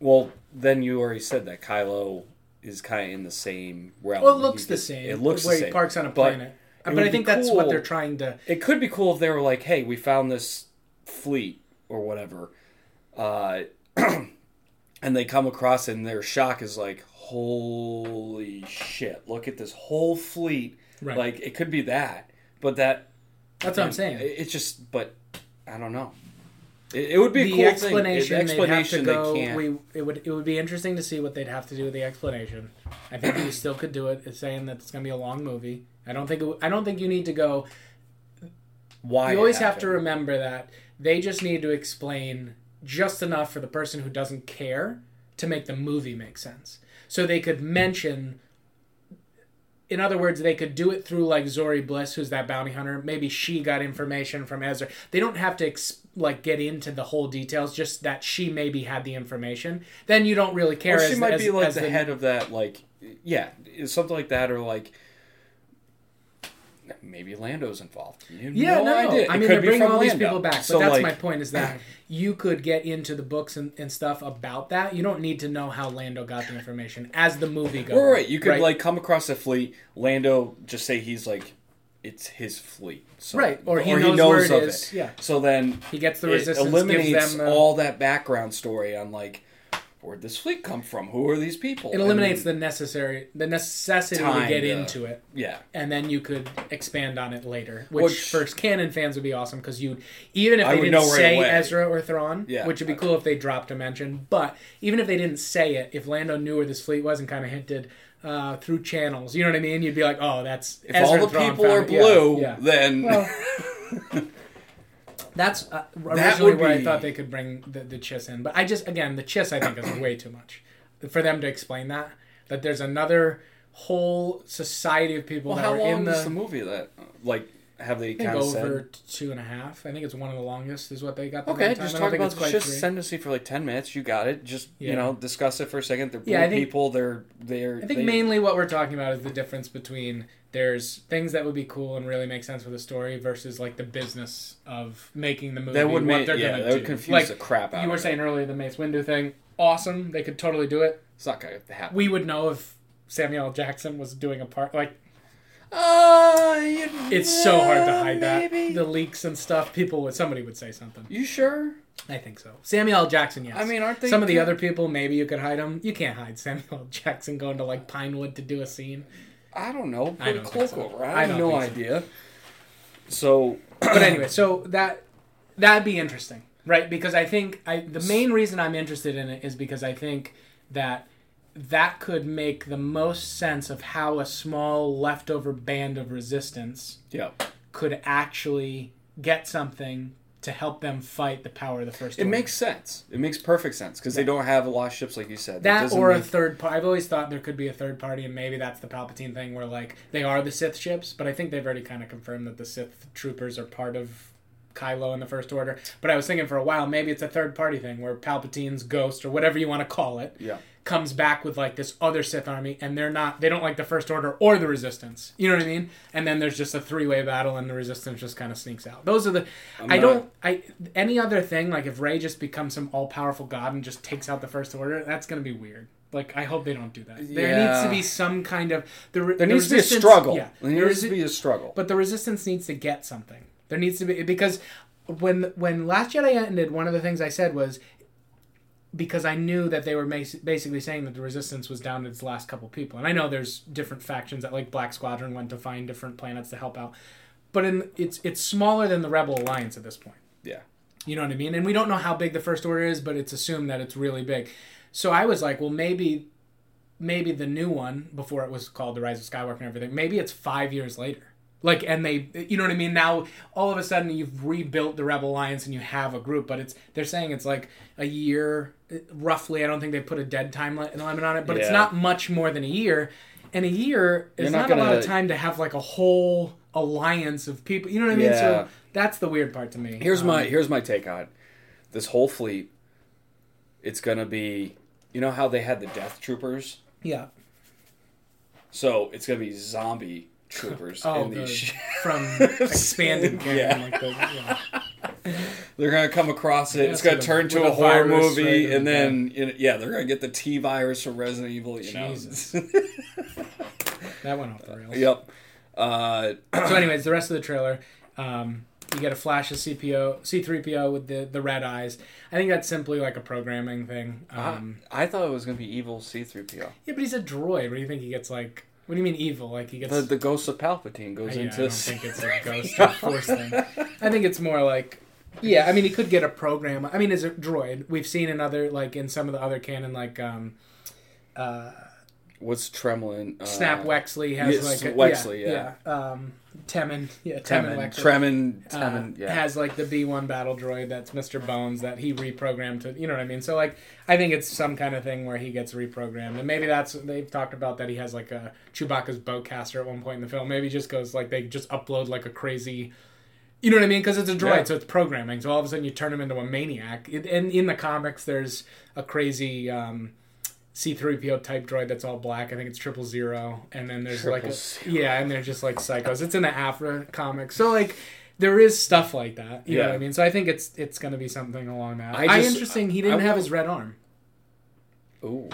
Well, then you already said that Kylo is kind of in the same realm. Well, it looks the same. It looks where the he same. parks on a planet. But I think be that's what they're trying to It could be cool if they were like, "Hey, we found this fleet or whatever." Uh, (clears throat) and they come across it and their shock is like, holy shit! Look at this whole fleet. Right. Like it could be that, but that That's what I'm saying. it- It's just, but I don't know. It, it would be a the cool explanation, thing. The explanation they'd have to go. they can't. We it would it would be interesting to see what they'd have to do with the explanation. I think you still could do it. It's saying that it's going to be a long movie. I don't think it, I don't think you need to go. why You always have to remember that they just need to explain just enough for the person who doesn't care to make the movie make sense. So they could mention. In other words, they could do it through like Zorii Bliss, who's that bounty hunter. Maybe she got information from Ezra. They don't have to ex- like get into the whole details. Just that she maybe had the information. Then you don't really care. Or as, she might as- be like as the, head of that, like, yeah, something like that, or like maybe Lando's involved. Yeah, no, no, idea. I It mean they're bringing all these people back, but So, that's like, my point. Is that (laughs) you could get into the books and, and stuff about that. You don't need to know how Lando got the information as the movie goes. Right, right. You could like come across a fleet. Lando just say he's like, it's his fleet, so, Right, or he knows where it of is, yeah. So then he gets the it resistance, eliminates gives them the, all that background story on like where'd this fleet come from? Who are these people? it eliminates the necessary the necessity to get to- into it. yeah. and then you could expand on it later, which, Which- for canon fans would be awesome because you even if I they didn't right say away. Ezra or Thrawn, Yeah. which would be cool if they dropped a mention. But even if they didn't say it, if Lando knew where this fleet was and kind of hinted uh, through channels, you know what I mean? You'd be like, oh, that's If Ezra all the people are it. Yeah, blue, yeah. then Well, (laughs) (laughs) that's uh, originally would where I thought they could bring the, the Chiss in. But I just, again, the Chiss I think is way too much for them to explain that. That there's another whole society of people well, that how are long in the, is the movie? That like have they I think over said? two and a half. I think it's one of the longest, is what they got. The Okay, just talk about it's the just three. ascendancy for like ten minutes. You got it. Just Yeah. you know, discuss it for a second. They're Yeah, think- people. They're they're. I think they, mainly what we're talking about is the difference between there's things that would be cool and really make sense for the story versus like the business of making the movie. that would what make they're yeah that do. would confuse like the crap out. you were of it. saying earlier, the Mace Windu thing, awesome. They could totally do it. it's not gonna happen. We would know if Samuel Jackson was doing a part. Like Uh, you, it's so hard to hide that the leaks and stuff. People would somebody would say something. You sure? I think so. Samuel L. Jackson, yes. I mean, aren't they Some of the other people, maybe you could hide them. You can't hide Samuel L. Jackson going to like Pinewood to do a scene. I don't know. Put I a don't cloak so. over. I I have no so. idea. So, (clears throat) But anyway, so that that'd be interesting, right? Because I think I the main reason I'm interested in it is because I think that that could make the most sense of how a small leftover band of resistance yeah, could actually get something to help them fight the power of the first. it Order. makes sense. It makes perfect sense because they don't have a lot of ships like you said. that doesn't or a third party. I've always thought there could be a third party, and maybe that's the Palpatine thing, where like they are the Sith ships. But I think they've already kind of confirmed that the Sith troopers are part of Kylo in the First Order. But I was thinking for a while, maybe it's a third party thing where Palpatine's ghost or whatever you want to call it yeah. comes back with like this other Sith army, and they're not they don't like the First Order or the Resistance. You know what I mean? And then there's just a three way battle, and the Resistance just kind of sneaks out. Those are the I'm I not- don't I any other thing like if Rey just becomes some all powerful god and just takes out the First Order, that's gonna be weird. Like I hope they don't do that. There needs to be some kind of the There the needs to be a struggle. Yeah, there there needs to be a struggle. but the resistance needs to get something. There needs to be because when when Last Jedi ended, one of the things I said was because I knew that they were basically saying that the resistance was down to its last couple people. And I know there's different factions that like Black Squadron went to find different planets to help out. But in it's it's smaller than the Rebel Alliance at this point. yeah. You know what I mean? And we don't know how big the first order is, but it's assumed that it's really big. So I was like, well, maybe, maybe the new one before it was called the Rise of Skywalker and everything. Maybe it's five years later. Like, and they, you know what I mean? Now all of a sudden you've rebuilt the Rebel Alliance and you have a group, but it's they're saying it's like a year, roughly. I don't think they put a dead time limit on it, but it's not much more than a year. And a year is You're not, not a lot of time to have like a whole alliance of people. You know what I mean? Yeah. So that's the weird part to me. Here's Um, my here's my take on it. This whole fleet, it's gonna be, you know how they had the Death Troopers. yeah. So it's gonna be zombie troopers Oh, in the, these. sh- from (laughs) expanded canon, Yeah. like the, yeah. They're gonna come across it. Yeah, it's gonna turn to a horror movie, right, and then you know, yeah, they're gonna get the T virus from Resident Evil. You Jesus. know. (laughs) that went off the rails. yep. Uh, So, (clears throat) anyways, the rest of the trailer, um, You get a flash of CPO, C3PO with the the red eyes. I think that's simply like a programming thing. Um, I, I thought it was gonna be evil C-3PO. yeah, but he's a droid. What do you think he gets like? What do you mean evil? Like he gets? The, the ghost of Palpatine goes yeah, I into. don't think it's a (laughs) ghost or force thing. I think it's more like. Yeah, I mean, he could get a program. I mean, as a droid, we've seen another like in some of the other canon, like um, uh, What's Tremlin? Uh, Snap Wexley has yes, like a, Wexley, yeah, yeah. Um, Temmin, yeah, Temmin, Temmin, Wexley. Tremin, uh, yeah. has like the B1 battle droid that's Mr. Bones that he reprogrammed to, you know what I mean? So like I think it's some kind of thing where he gets reprogrammed. And maybe that's they've talked about that he has like a Chewbacca's bowcaster at one point in the film. Maybe just goes like they just upload like a crazy you know what I mean? Because it's a droid, Yeah. so it's programming. So all of a sudden you turn him into a maniac. It, and in the comics, there's a crazy um, C3PO type droid that's all black. I think it's triple zero. And then there's like a, zero. yeah, and they're just like psychos. It's in the Aphra comics. So like there is stuff like that. You know Yeah. what I mean? So I think it's it's going to be something along that. I I, interesting. He didn't have will- his red arm. Ooh.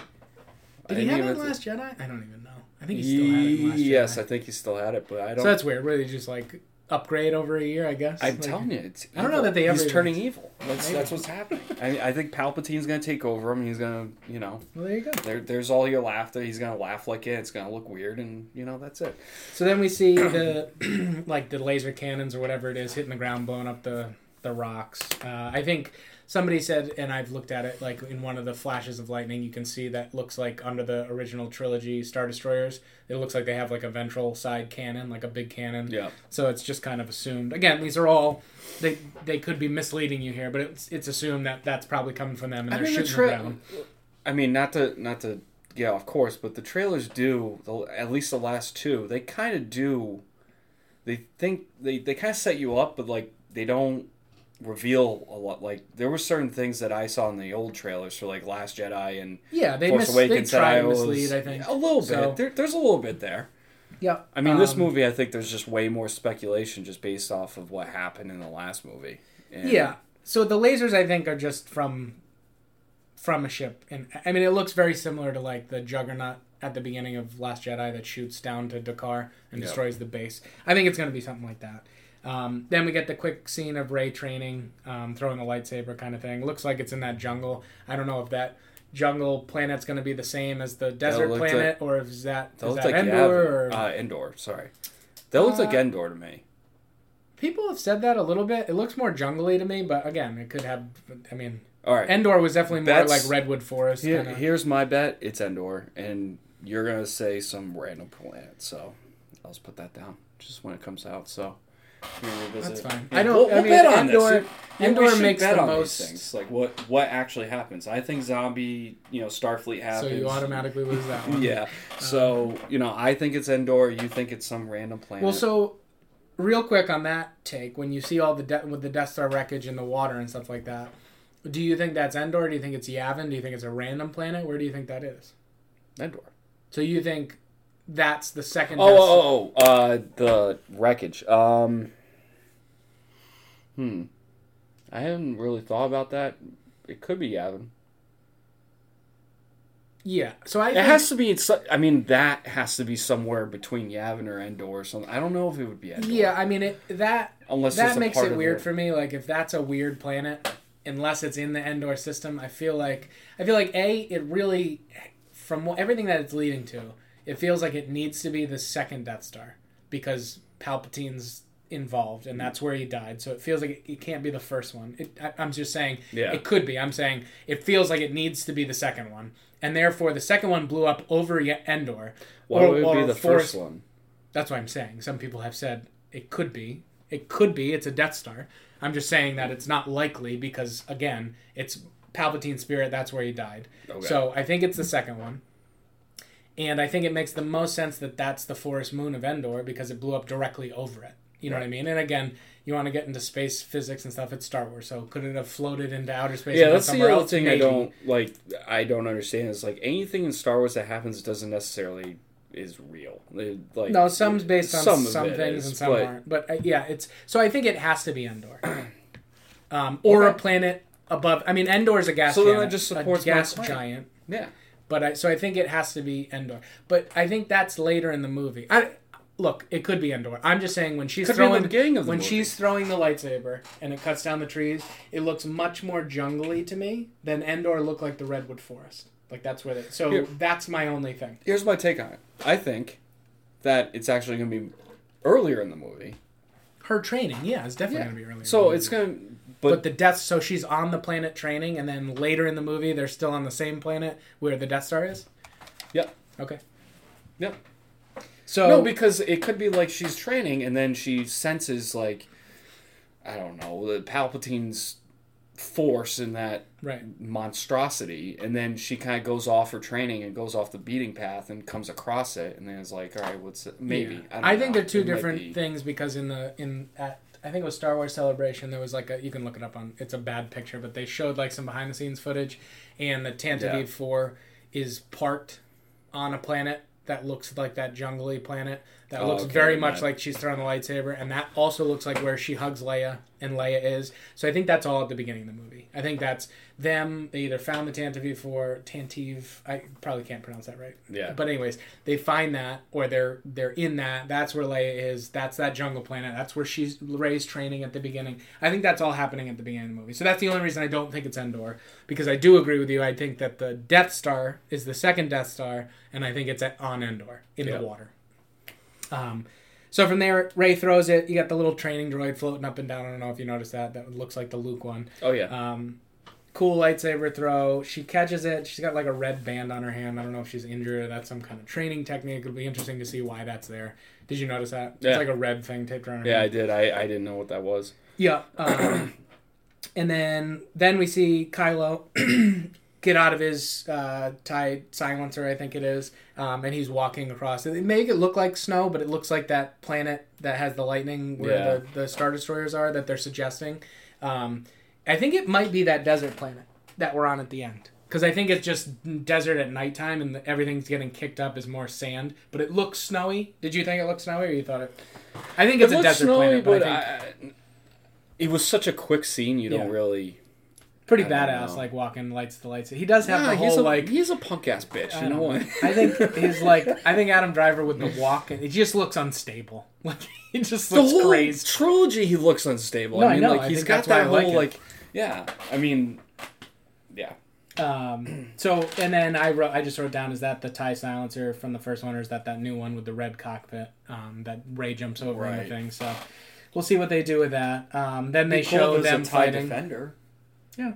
Did he have it in th- Last Jedi? I don't even know. I think he still had it in Last Yes, Jedi. I think he still had it, but I don't. so that's weird. Really, just like upgrade over a year, I guess. I'm Like- telling you, it's. I don't know that they ever He's even- turning evil. That's that's what's happening. (laughs) I, I think Palpatine's gonna take over him. He's gonna, you know, Well, there you go. there, there's all your laughter. He's gonna laugh like it. It's gonna look weird, and you know that's it. So then we see the (clears throat) like the laser cannons or whatever it is hitting the ground, blowing up the the rocks. Uh, I think somebody said, and I've looked at it like in one of the flashes of lightning, you can see that looks like under the original trilogy Star Destroyers, it looks like they have like a ventral side cannon, like a big cannon. Yeah. So it's just kind of assumed. Again, these are all they they could be misleading you here, but it's it's assumed that that's probably coming from them and I they're mean, the shooting tra- the ground. I mean, not to not to get off course, but the trailers do the, at least the last two. They kind of do. They think they they kind of set you up, but like they don't reveal a lot. Like there were certain things that I saw in the old trailers for like Last Jedi and Yeah, they Force mis- Awakens they I to was mislead. I think a little bit. There, there's a little bit there. Yeah, I mean, this Um, movie, I think there's just way more speculation just based off of what happened in the last movie. And Yeah. So the lasers, I think, are just from from a ship, and I mean, it looks very similar to like the Juggernaut at the beginning of Last Jedi that shoots down to D'Qar and Yeah. destroys the base. I think it's going to be something like that. Um, then we get the quick scene of Rey training, um, throwing the lightsaber kind of thing. Looks like it's in that jungle. I don't know if that jungle planet's going to be the same as the desert planet, or if is that That is that like Endor. Endor. Or... Uh, Endor, sorry. That like Uh, Endor to me. People have said that a little bit. It looks more jungly to me, but again, it could have. I mean, All right. Endor was definitely more That's- like redwood forest. Here, kinda. here's my bet. It's Endor, and you're gonna say some random planet. So I'll just put that down just when it comes out. So we will revisit. That's fine. Yeah, I don't. We'll, we'll mean, bet on Endor, this. Yeah, Endor makes bet the on most. these things. Like what what actually happens. I think zombie, you know, Starfleet happens. So you automatically lose that (laughs) one. Yeah. So um, you know, I think it's Endor. You think it's some random planet. Well, so real quick on that take, when you see all the de- with the Death Star wreckage in the water and stuff like that, do you think that's Endor? Do you think it's Yavin? Do you think it's a random planet? Where do you think that is? Endor. So you think that's the second? Oh, Star- oh, oh, uh, the wreckage. Um, hmm. I hadn't really thought about that. It could be Yavin. yeah. So I It think, has to be. I mean, that has to be somewhere between Yavin or Endor or something. I don't know if it would be Endor. yeah. I mean it that Unless that makes it weird the- for me. Like if that's a weird planet, unless it's in the Endor system, I feel like I feel like a it really from what, everything that it's leading to, it feels like it needs to be the second Death Star because Palpatine's involved and that's where he died. So it feels like it, it can't be the first one. It, I, I'm just saying Yeah. it could be. I'm saying it feels like it needs to be the second one, and therefore the second one blew up over Endor. Why Or- would it be the Force- first one? that's what I'm saying. Some people have said it could be. It could be. It's a Death Star. I'm just saying that it's not likely because again, it's Palpatine's spirit. That's where he died. Okay. So I think it's the second one. And I think it makes the most sense that that's the forest moon of Endor because it blew up directly over it. You know what I mean? And again, you want to get into space physics and stuff. It's Star Wars, so could it have floated into outer space? Yeah, that's the other thing I don't like. I don't understand is like anything in Star Wars that happens doesn't necessarily is real. It- like No, some's based on some some, things is, and some but- aren't. But uh, yeah, it's so I think it has to be Endor, (clears throat) um, or a planet above. I mean, Endor is a gas. So then giant, that just supports my gas giant. Yeah. But I so I think it has to be Endor. But I think that's later in the movie. I look, it could be Endor. I'm just saying when she's Could be in the throwing beginning of the when movie. she's throwing the lightsaber and it cuts down the trees, it looks much more jungly to me than Endor looked like the redwood forest. Like that's where they. So Here. that's my only thing. Here's my take on it. I think that it's actually going to be earlier in the movie. Her training, yeah, it's definitely Yeah. going to be earlier. So in the it's going to. But, But, the Death, so she's on the planet training, and then later in the movie, they're still on the same planet where the Death Star is. Yep. Okay. Yep. So no, because it could be like she's training and then she senses, like, I don't know, the Palpatine's force in that right. monstrosity and then she kind of goes off her training and goes off the beating path and comes across it and then it's like all right what's it? maybe Yeah. I, don't I, think know. they're two It different be- things because in the in at I think it was Star Wars Celebration. There was like a you can look it up on it's a bad picture but they showed like some behind the scenes footage and the Tantive Yeah. 4 is parked on a planet that looks like that jungly planet that Oh, looks okay, very much like she's throwing the lightsaber and that also looks like where she hugs Leia and Leia is. So I think that's all at the beginning of the movie. I think that's them they either found the Tantive 4 Tantive I probably can't pronounce that right yeah but anyways, they find that, or they're they're in that. That's where Leia is. That's that jungle planet. That's where she's Rey's training at the beginning. I think that's all happening at the beginning of the movie. So that's the only reason I don't think it's Endor, because I do agree with you. I think that the Death Star is the second Death Star, and I think it's at, on Endor in Yeah. the water. Um, so from there, Rey throws it. You got the little training droid floating up and down. I don't know if you noticed that. That looks like the Luke one. oh yeah Um, cool lightsaber throw. She catches it. She's got like a red band on her hand. I don't know if she's injured that's some kind of training technique. It'll be interesting to see why that's there. Did you notice that? Yeah. It's like a red thing taped around her yeah I did I, I didn't know what that was Yeah. Um, (coughs) and then then we see Kylo (clears throat) get out of his uh, tie silencer, I think it is, um, and he's walking across. They make it look like snow, but it looks like that planet that has the lightning where Yeah. the, the star destroyers are that they're suggesting. Um, I think it might be that desert planet that we're on at the end. Because I think it's just desert at nighttime and the, everything's getting kicked up as more sand. But it looks snowy. Did you think it looked snowy or you thought it? I think it's a desert snowy, planet, but, but I think I, it was such a quick scene you don't really pretty I badass, like walking lights to lights. He does have Yeah, the he's whole a, like. he's a punk ass bitch I you know what I think (laughs) he's like. I think Adam Driver with the walk, and it just looks unstable. (laughs) Like he just the looks whole crazy. trilogy he looks unstable No, I I mean know, like I he's got that I like whole it. like yeah I mean yeah Um, (clears throat) so and then I wrote, I just wrote down is that the tie silencer from the first one, or is that that new one with the red cockpit um, that Rey jumps over in the thing? So we'll see what they do with that. Um, then they show was a them TIE fighting. defender Yeah.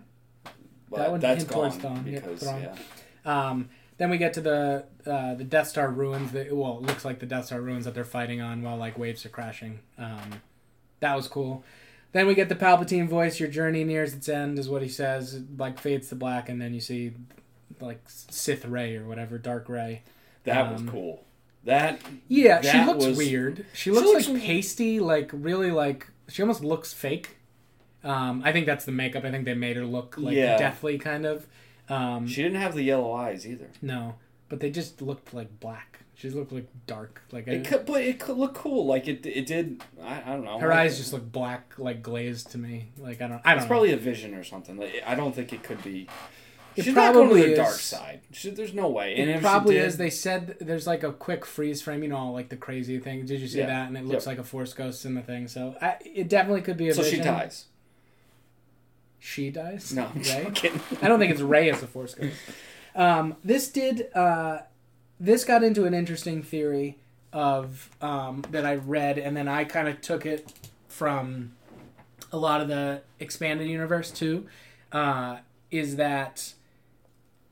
but That one that's gone yeah, because yeah Um, then we get to the uh, the Death Star ruins. That, well, it looks like the Death Star ruins that they're fighting on while like waves are crashing. Um, that was cool. Then we get the Palpatine voice. Your journey nears its end, is what he says. It, like fades to black, and then you see like Sith Rey or whatever, Dark Rey. that was Um, cool that Yeah, she looks was- weird. She She looks looks- like pasty, like really like she almost looks fake. Um, I think that's the makeup. I think they made her look like Yeah. deathly kind of. Um, she didn't have the yellow eyes either no, but they just looked like black. She looked like dark. Like I, It could, but it could look cool. Like it, it did. I, I don't know. her Like, eyes just look black, like glazed to me. Like I don't. I don't. It's know. probably a vision or something. Like, I don't think it could be. It She's not going to probably the dark side. She, there's no way. And It probably did- is. They said there's like a quick freeze frame, you know, like the crazy thing. Did you see Yeah. that? And it looks Yep. like a force ghost in the thing. So I, it definitely could be a so vision. she dies. She dies. No, I'm Rey? kidding. I don't think it's Rey as a force ghost. (laughs) Um, this did. Uh, this got into an interesting theory of um, that I read, and then I kind of took it from a lot of the expanded universe too. Uh, is that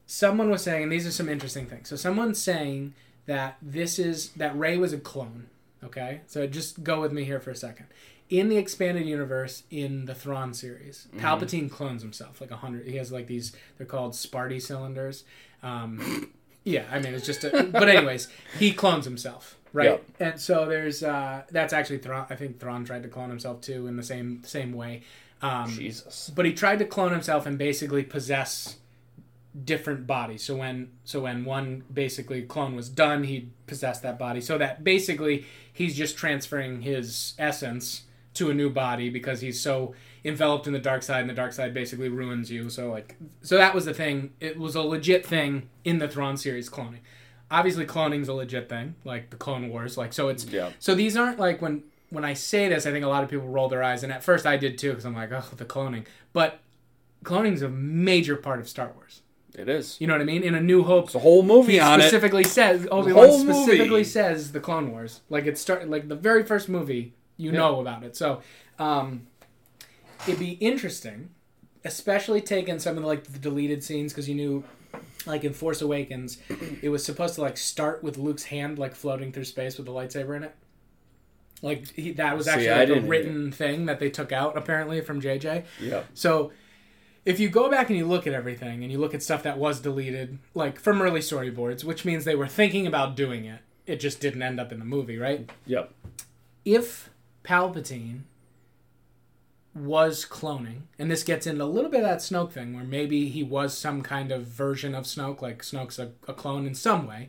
someone was saying, and these are some interesting things. So someone's saying that this is that Rey was a clone. Okay, so just go with me here for a second. In the expanded universe, in the Thrawn series, Palpatine clones himself like a hundred. He has like these. They're called Spaarti cylinders. Um, (laughs) yeah, I mean it's just. A, but anyways, he clones himself, right? Yep. And so there's. Uh, that's actually Thrawn. I think Thrawn tried to clone himself too in the same same way. Um, Jesus. but he tried to clone himself and basically possess different bodies. So when so when one basically clone was done, he possessed that body. So that basically he's just transferring his essence to a new body because he's so enveloped in the dark side and the dark side basically ruins you. So like so that was the thing. It was a legit thing in the Thrawn series cloning. obviously cloning's a legit thing, like the Clone Wars. Like so, it's Yeah. so these aren't like when when I say this, I think a lot of people roll their eyes, and at first I did too, because I'm like, oh, the cloning. But cloning's a major part of Star Wars. It is. You know what I mean? In A New Hope, It's a whole movie on it. specifically says Obi Wan whole specifically movie. says the Clone Wars. Like it start like the very first movie you Yeah. know about it. So um, it'd be interesting, especially taking some of the, like the deleted scenes because you knew. Like in Force Awakens, it was supposed to like start with Luke's hand like floating through space with the lightsaber in it. Like he, that was actually I like a written thing that they took out apparently from JJ. Yep. So if you go back and you look at everything and you look at stuff that was deleted, like from early storyboards, which means they were thinking about doing it, it just didn't end up in the movie, right? Yep. If Palpatine was cloning, and this gets into a little bit of that Snoke thing, where maybe he was some kind of version of Snoke, like Snoke's a, a clone in some way.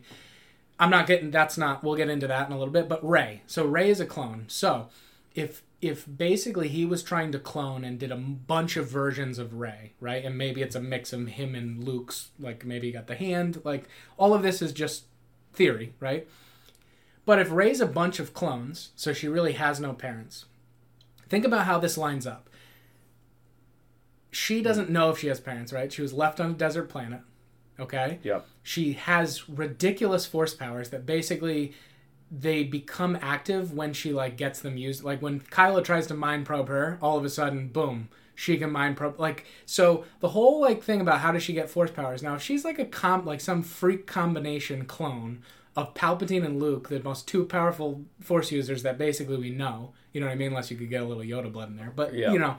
I'm not getting that's not we'll get into that in a little bit, but Rey. So Rey is a clone. So if if basically he was trying to clone and did a bunch of versions of Rey, right? And maybe it's a mix of him and Luke's, like maybe he got the hand, like all of this is just theory, right? But if Rey's a bunch of clones, so she really has no parents. Think about how this lines up. She doesn't know if she has parents, right? She was left on a desert planet. Okay? Yep. she has ridiculous force powers that basically they become active when she like gets them used like when kylo tries to mind probe her all of a sudden boom she can mind probe like so the whole like thing about how does she get force powers now if she's like a comp like some freak combination clone of palpatine and luke the most two powerful force users that basically we know you know what i mean unless you could get a little yoda blood in there but Yeah. you know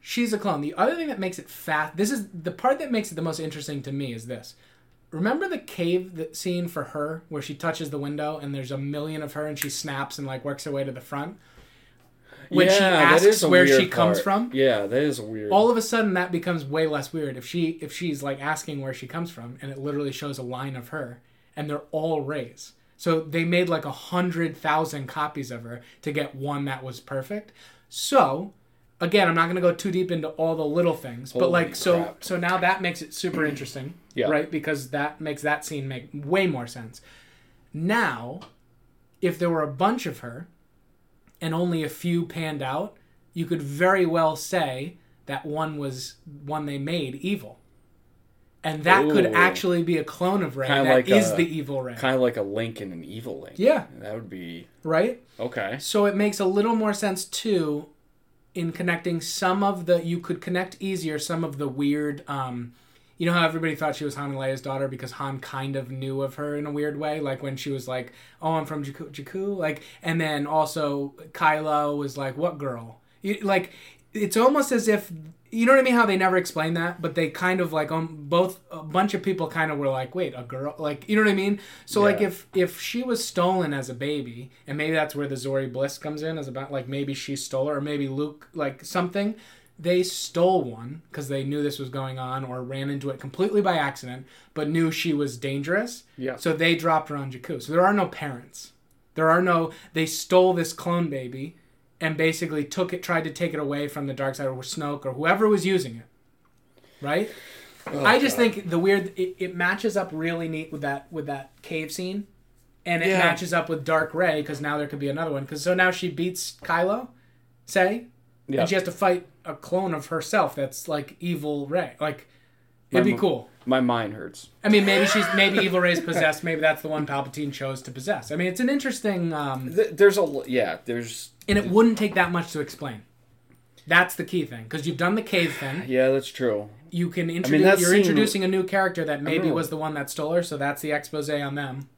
she's a clone the other thing that makes it fast this is the part that makes it the most interesting to me is this Remember the cave that scene for her where she touches the window and there's a million of her and she snaps and like works her way to the front? When she asks where she weird comes from, Yeah, that is weird. all of a sudden that becomes way less weird if she if she's like asking where she comes from and it literally shows a line of her and they're all rays. So they made like a hundred thousand copies of her to get one that was perfect. So again, I'm not going to go too deep into all the little things, but Holy like so crap. so now that makes it super interesting, (clears throat) Yeah. right? Because that makes that scene make way more sense. Now, if there were a bunch of her and only a few panned out, you could very well say that one was one they made evil. And that could actually be a clone of Rey Kinda that like is a- the evil Rey. kind of like a Link and an evil Link. Yeah. That would be right? okay. So it makes a little more sense too in connecting some of the you could connect easier some of the weird um you know how everybody thought she was Han and Leia's daughter because Han kind of knew of her in a weird way, like when she was like, "Oh, I'm from Jakku,", Jakku like, and then also Kylo was like, "What girl?" You, like, it's almost as if you know what I mean. How they never explained that, but they kind of like um both a bunch of people kind of were like, "Wait, a girl?" Like, you know what I mean? So like if if she was stolen as a baby, and maybe that's where the Zorii Bliss comes in, is about like maybe she stole her, or maybe Luke like something. They stole one because they knew this was going on, or ran into it completely by accident, but knew she was dangerous. Yeah. So they dropped her on Jakku. So there are no parents. There are no. They stole this clone baby, and basically took it, tried to take it away from the dark side or Snoke or whoever was using it. Right. Oh, I just think the weird it, it matches up really neat with that with that cave scene, and it Yeah. matches up with Dark Rey because now there could be another one because so now she beats Kylo, say, Yeah. and she has to fight a clone of herself that's like evil Rey. Like it'd be My- cool. My mind hurts. I mean, maybe she's maybe evil Rey's possessed. Maybe that's the one Palpatine chose to possess. I mean, it's an interesting, um, Th- There's a yeah. There's and it wouldn't take that much to explain. That's the key thing because you've done the cave thing. yeah. That's true. You can introduce. that you're scene- introducing a new character that maybe was the one that stole her. So that's the expose on them.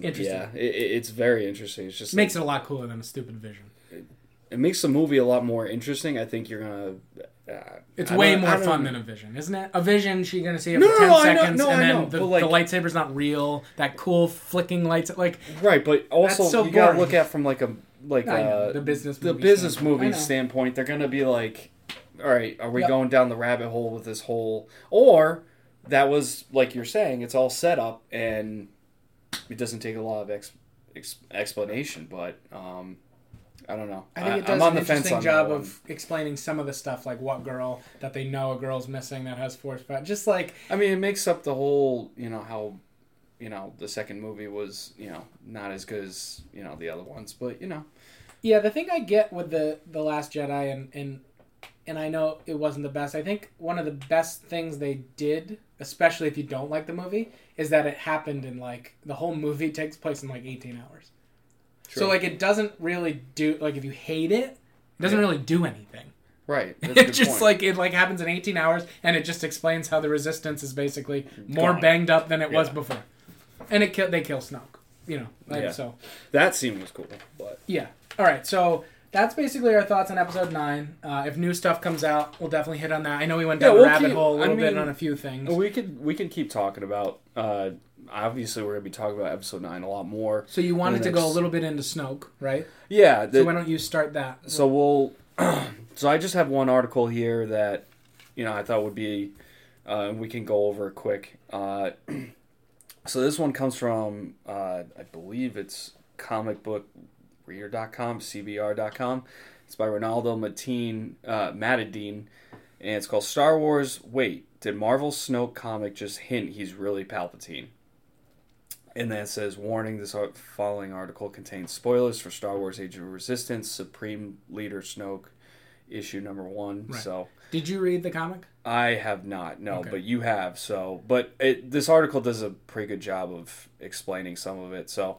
Interesting. Yeah. It, it- it's very interesting. It's just Makes it a lot cooler than a stupid vision. it makes the movie a lot more interesting. I think you're gonna. Uh, It's I way more fun than a vision, isn't it? A vision, she's gonna see it No, for ten no, I know- seconds, no, and then the, like- the lightsaber's not real. That cool flicking lights, like Right, but also so you gotta look at from like a like know, uh, the business the business standpoint. Movie standpoint. They're gonna be like, all right, are we Yep. going down the rabbit hole with this whole or that was like you're saying, it's all set up and it doesn't take a lot of ex, ex, explanation, but um, I don't know. I think it does I'm on an interesting job of explaining some of the stuff, like what girl that they know a girl's missing that has force power. Just like I mean, it makes up the whole, you know, how you know the second movie was you know not as good as you know the other ones, but you know Yeah, the thing I get with the the Last Jedi and and and I know it wasn't the best. I think one of the best things they did, especially if you don't like the movie, is that it happened in like the whole movie (laughs) takes place in like 18 hours. So like it doesn't really do like if you hate it, it doesn't Yeah. really do anything. right. (laughs) It just point. like it like happens in 18 hours and it just explains how the resistance is basically more Gone. banged up than it was before. And it kill they kill Snoke, you know. Like, Yeah. So that scene was cool, but yeah. All right. So that's basically our thoughts on episode nine. Uh, if new stuff comes out, we'll definitely hit on that. I know we went down a we'll rabbit keep- hole a I little bit mean, on a few things. we could we could keep talking about. uh Obviously, we're gonna be talking about episode nine a lot more. so you wanted to go a little bit into Snoke, right? Yeah, the, so why don't you start that? So we'll. (clears throat) so I just have one article here that, you know, I thought would be, uh, we can go over quick. Uh, (clears throat) so this one comes from, uh, I believe it's comicbookreader.com, cbr.com. It's by Ronaldo Mateen, uh, Matadeen, and it's called Star Wars. Wait, did Marvel Snoke comic just hint he's really Palpatine? And then it says, warning, this following article contains spoilers for Star Wars Age of Resistance, Supreme Leader Snoke, issue number one. Right. So Did you read the comic? I have not, no, Okay. but you have. So, but it, this article does a pretty good job of explaining some of it. So,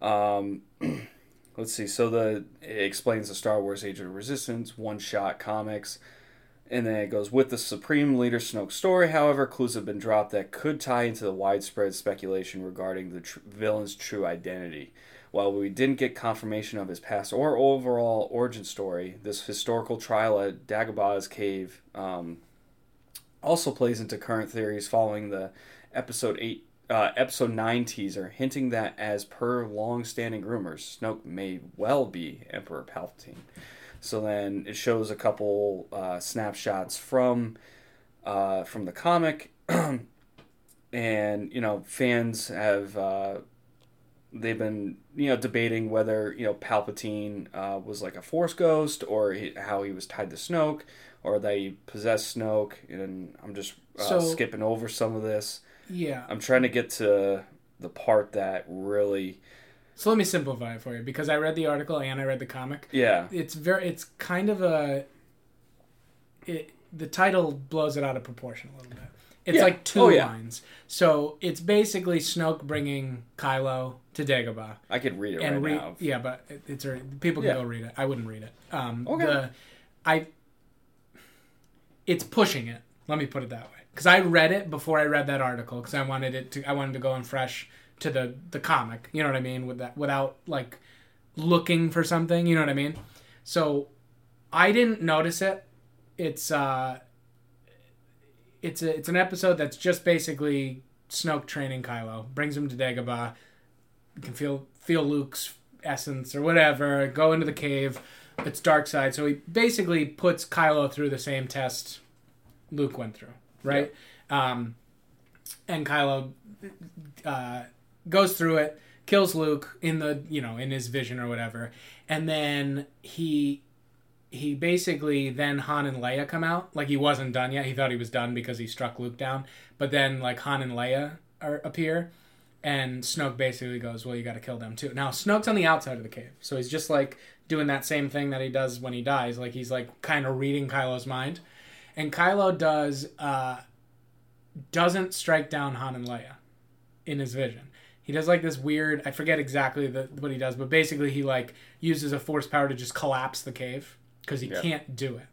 um, (clears throat) let's see. So the it explains the Star Wars Age of Resistance one shot comics. And then it goes with the Supreme Leader Snoke story. However, clues have been dropped that could tie into the widespread speculation regarding the tr- villain's true identity. While we didn't get confirmation of his past or overall origin story, this historical trial at Dagobah's cave um, also plays into current theories following the episode eight, uh, episode nine teaser, hinting that, as per long-standing rumors, Snoke may well be Emperor Palpatine. So then it shows a couple uh, snapshots from uh, from the comic, (clears throat) and you know fans have uh, they've been you know debating whether you know Palpatine uh, was like a Force ghost or he, how he was tied to Snoke or that he possessed Snoke. And I'm just uh, So- skipping over some of this. Yeah. I'm trying to get to the part that really So let me simplify it for you because I read the article and I read the comic. yeah It's very. It's kind of a. It the title blows it out of proportion a little bit. It's Yeah. like two Oh, yeah. lines. So it's basically Snoke bringing Kylo to Dagobah. I could read it and right read, now. yeah, but it- it's already, people can Yeah. go read it. I wouldn't read it. Um, Okay. The, I, it's pushing it. Let me put it that way. Because I read it before I read that article because I wanted it to. I wanted to go in fresh to the the comic. You know what I mean? With that, without like looking for something. You know what I mean? So I didn't notice it. It's uh, it's a it's an episode that's just basically Snoke training Kylo, brings him to Dagobah. You can feel feel Luke's essence or whatever. Go into the cave. It's dark side, so he basically puts Kylo through the same test Luke went through, right? Um, and Kylo uh, goes through it, kills Luke in the you know in his vision or whatever, and then he he basically then Han and Leia come out like he wasn't done yet. He thought he was done because he struck Luke down, but then like Han and Leia are, appear, and Snoke basically goes, "Well, you got to kill them too." Now Snoke's on the outside of the cave, so he's just like doing that same thing that he does when he dies. Like he's like kind of reading Kylo's mind, and Kylo does uh, doesn't strike down Han and Leia in his vision. He does like this weird. I forget exactly the, what he does, but basically he like uses a force power to just collapse the cave because he Yeah. can't do it.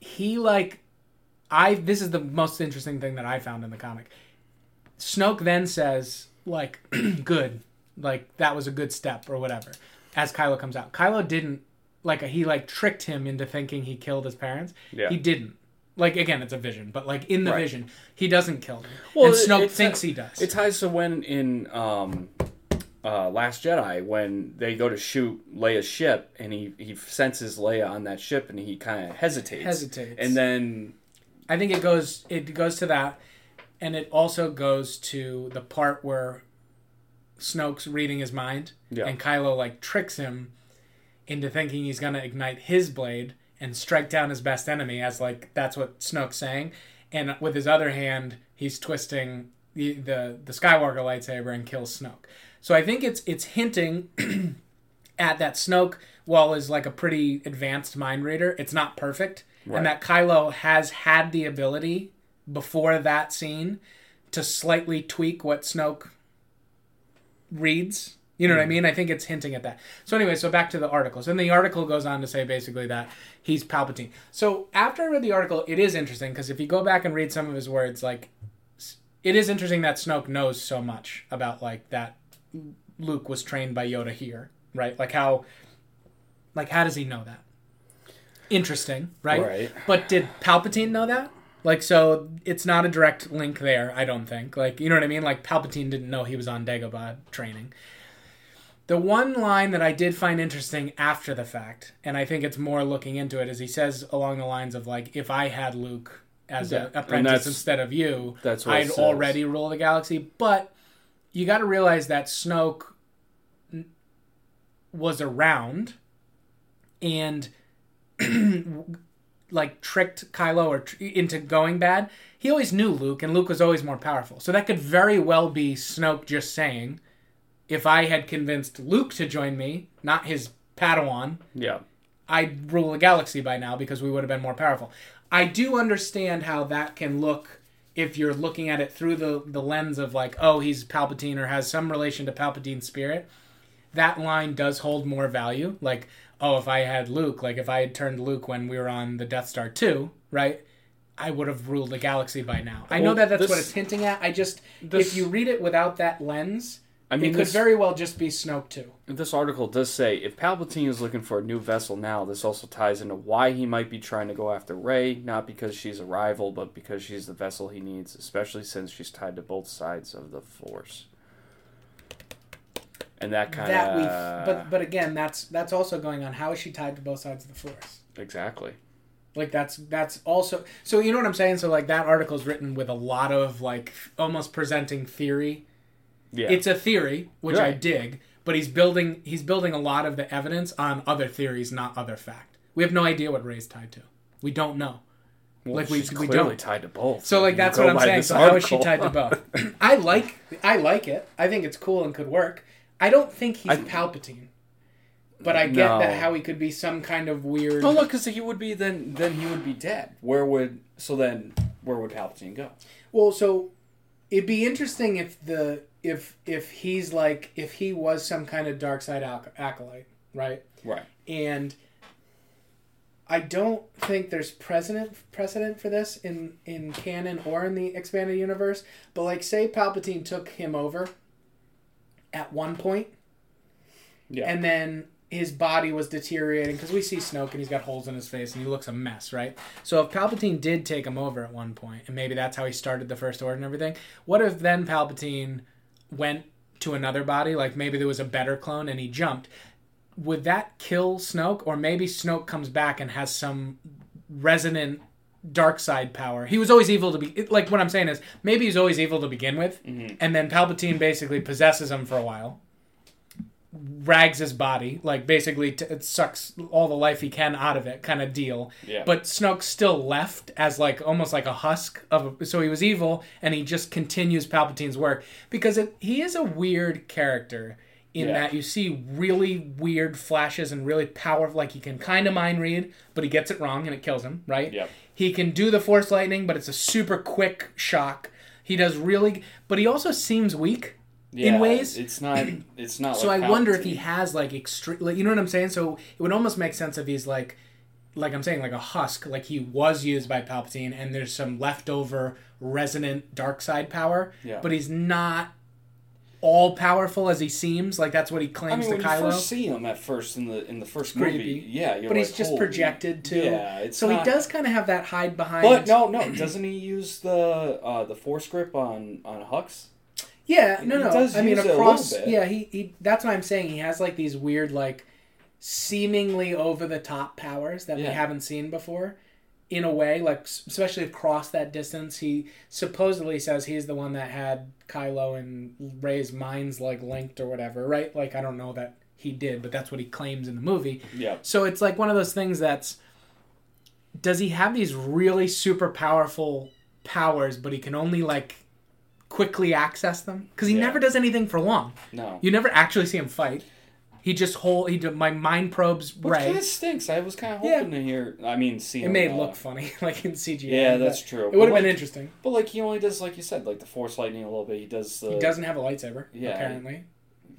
He like, I. This is the most interesting thing that I found in the comic. Snoke then says like, (clears throat) "Good, like that was a good step or whatever." As Kylo comes out, Kylo didn't like he like tricked him into thinking he killed his parents. Yeah. He didn't. Like again, it's a vision, but like in the Right. vision, he doesn't kill them. Well, and it- Snoke thinks he does. It ties to when in um, uh, Last Jedi when they go to shoot Leia's ship and he, he senses Leia on that ship and he kind of hesitates. Hesitates. And then I think it goes it goes to that, and it also goes to the part where Snoke's reading his mind, Yeah. and Kylo like tricks him into thinking he's gonna ignite his blade and strike down his best enemy, as like that's what Snoke's saying, and with his other hand he's twisting the the, the Skywalker lightsaber and kills Snoke. So I think it's it's hinting (clears throat) at that Snoke, while is like a pretty advanced mind reader, it's not perfect, Right. and that Kylo has had the ability before that scene to slightly tweak what Snoke reads. You know what I hmm. mean? I think it's hinting at that. So anyway, so back to the article. So then the article goes on to say basically that he's Palpatine. So after I read the article, it is interesting because if you go back and read some of his words, like it is interesting that Snoke knows so much about like that Luke was trained by Yoda here, right? Like how like how does he know that? Interesting, right? Right. But did Palpatine know that? Like so it's not a direct link there, I don't think. Like you know what I mean? Like Palpatine didn't know he was on Dagobah training. The one line that I did find interesting after the fact, and I think it's more looking into it, is he says along the lines of like, "If I had Luke as an and apprentice instead of you, that's I'd already rule the galaxy." But you got to realize that Snoke was around and (clears throat) like tricked Kylo or tr- into going bad. He always knew Luke, and Luke was always more powerful. So that could very well be Snoke just saying, "If I had convinced Luke to join me, not his Padawan, Yeah. I'd rule the galaxy by now because we would have been more powerful." I do understand how that can look if you're looking at it through the the lens of like, oh, he's Palpatine or has some relation to Palpatine's spirit. That line does hold more value. Like, oh, if I had Luke, like if I had turned Luke when we were on the Death Star 2, right? I would have ruled the galaxy by now. I know that that's this- what it's hinting at. I just, this- if you read it without that lens, I mean, it could this, very well just be Snoke too. this article does say if Palpatine is looking for a new vessel now, this also ties into why he might be trying to go after Rey, not because she's a rival, but because she's the vessel he needs, especially since she's tied to both sides of the Force. And that kind that we, of but but again, that's that's also going on. How is she tied to both sides of the Force? exactly. Like that's that's also so you know what I'm saying. So like that article is written with a lot of like almost presenting theory. Yeah. It's a theory, which I dig, but he's building he's building a lot of the evidence on other theories, not other fact. We have no idea what Rey's tied to. We don't know. well, like, we- she's we clearly don't. tied to both. So like that's what I'm saying. So how is she tied to both? (laughs) I like I like it. I think it's cool and could work. I don't think he's I- Palpatine. But I get No. that how he could be some kind of weird No, look, because he would be then. Then he would be dead. Where would so then? Where would Palpatine go? Well, so it'd be interesting if the if if he's like if he was some kind of dark side ac- acolyte, right? Right. And I don't think there's precedent precedent for this in in canon or in the expanded universe. But like, say Palpatine took him over at one point, Yeah. and then his body was deteriorating because we see Snoke and he's got holes in his face and he looks a mess, right? So if Palpatine did take him over at one point, and maybe that's how he started the First Order and everything, what if then Palpatine went to another body, like maybe there was a better clone and he jumped? Would that kill Snoke, or maybe Snoke comes back and has some resonant dark side power? He was always evil to be like what I'm saying is maybe he's always evil to begin with, mm-hmm. and then Palpatine basically possesses him for a while rags his body, like basically t- it sucks all the life he can out of it, kind of deal. Yeah. But Snoke still left as like almost like a husk of. A, so he was evil, and he just continues Palpatine's work because it, he is a weird character in Yeah. that you see really weird flashes and really powerful. Like he can kind of mind read, but he gets it wrong and it kills him. Right. Yep. He can do the Force lightning, but it's a super quick shock. He does really, but he also seems weak in ways. It's not. It's not. (clears throat) So like I wonder if he has like extreme, like, you know what I'm saying? So it would almost make sense if he's like, like I'm saying, like a husk, like he was used by Palpatine, and there's some leftover resonant dark side power, Yeah. but he's not all powerful as he seems. Like that's what he claims I mean, to you Kylo. first see him at first in the in the first Creepy. movie, yeah, you're but he's just projected too. Yeah, it's so not- he does kind of have that hide behind. But no, no, doesn't he use the uh, the force grip on on Hux? Yeah, no, no. does I mean, use it a across. Yeah, he, he. That's what I'm saying. He has like these weird, like, seemingly over the top powers that we haven't seen before. In a way, like especially across that distance, he supposedly says he's the one that had Kylo and Rey's minds like linked or whatever, right? Like I don't know that he did, but that's what he claims in the movie. Yeah, So it's like one of those things that's does he have these really super powerful powers, but he can only like quickly access them because he Yeah. never does anything for long. No. You never actually see him fight. He just hold. He did, my mind probes Which Rey. kind of stinks. I was kind of Yeah. hoping to hear. I mean, see It him. may uh, look funny, (laughs) like in CGI. Yeah, that's true. It would have like- been interesting. But like he only does like you said, like the force lightning a little bit. He does the He doesn't have a lightsaber, Yeah. apparently.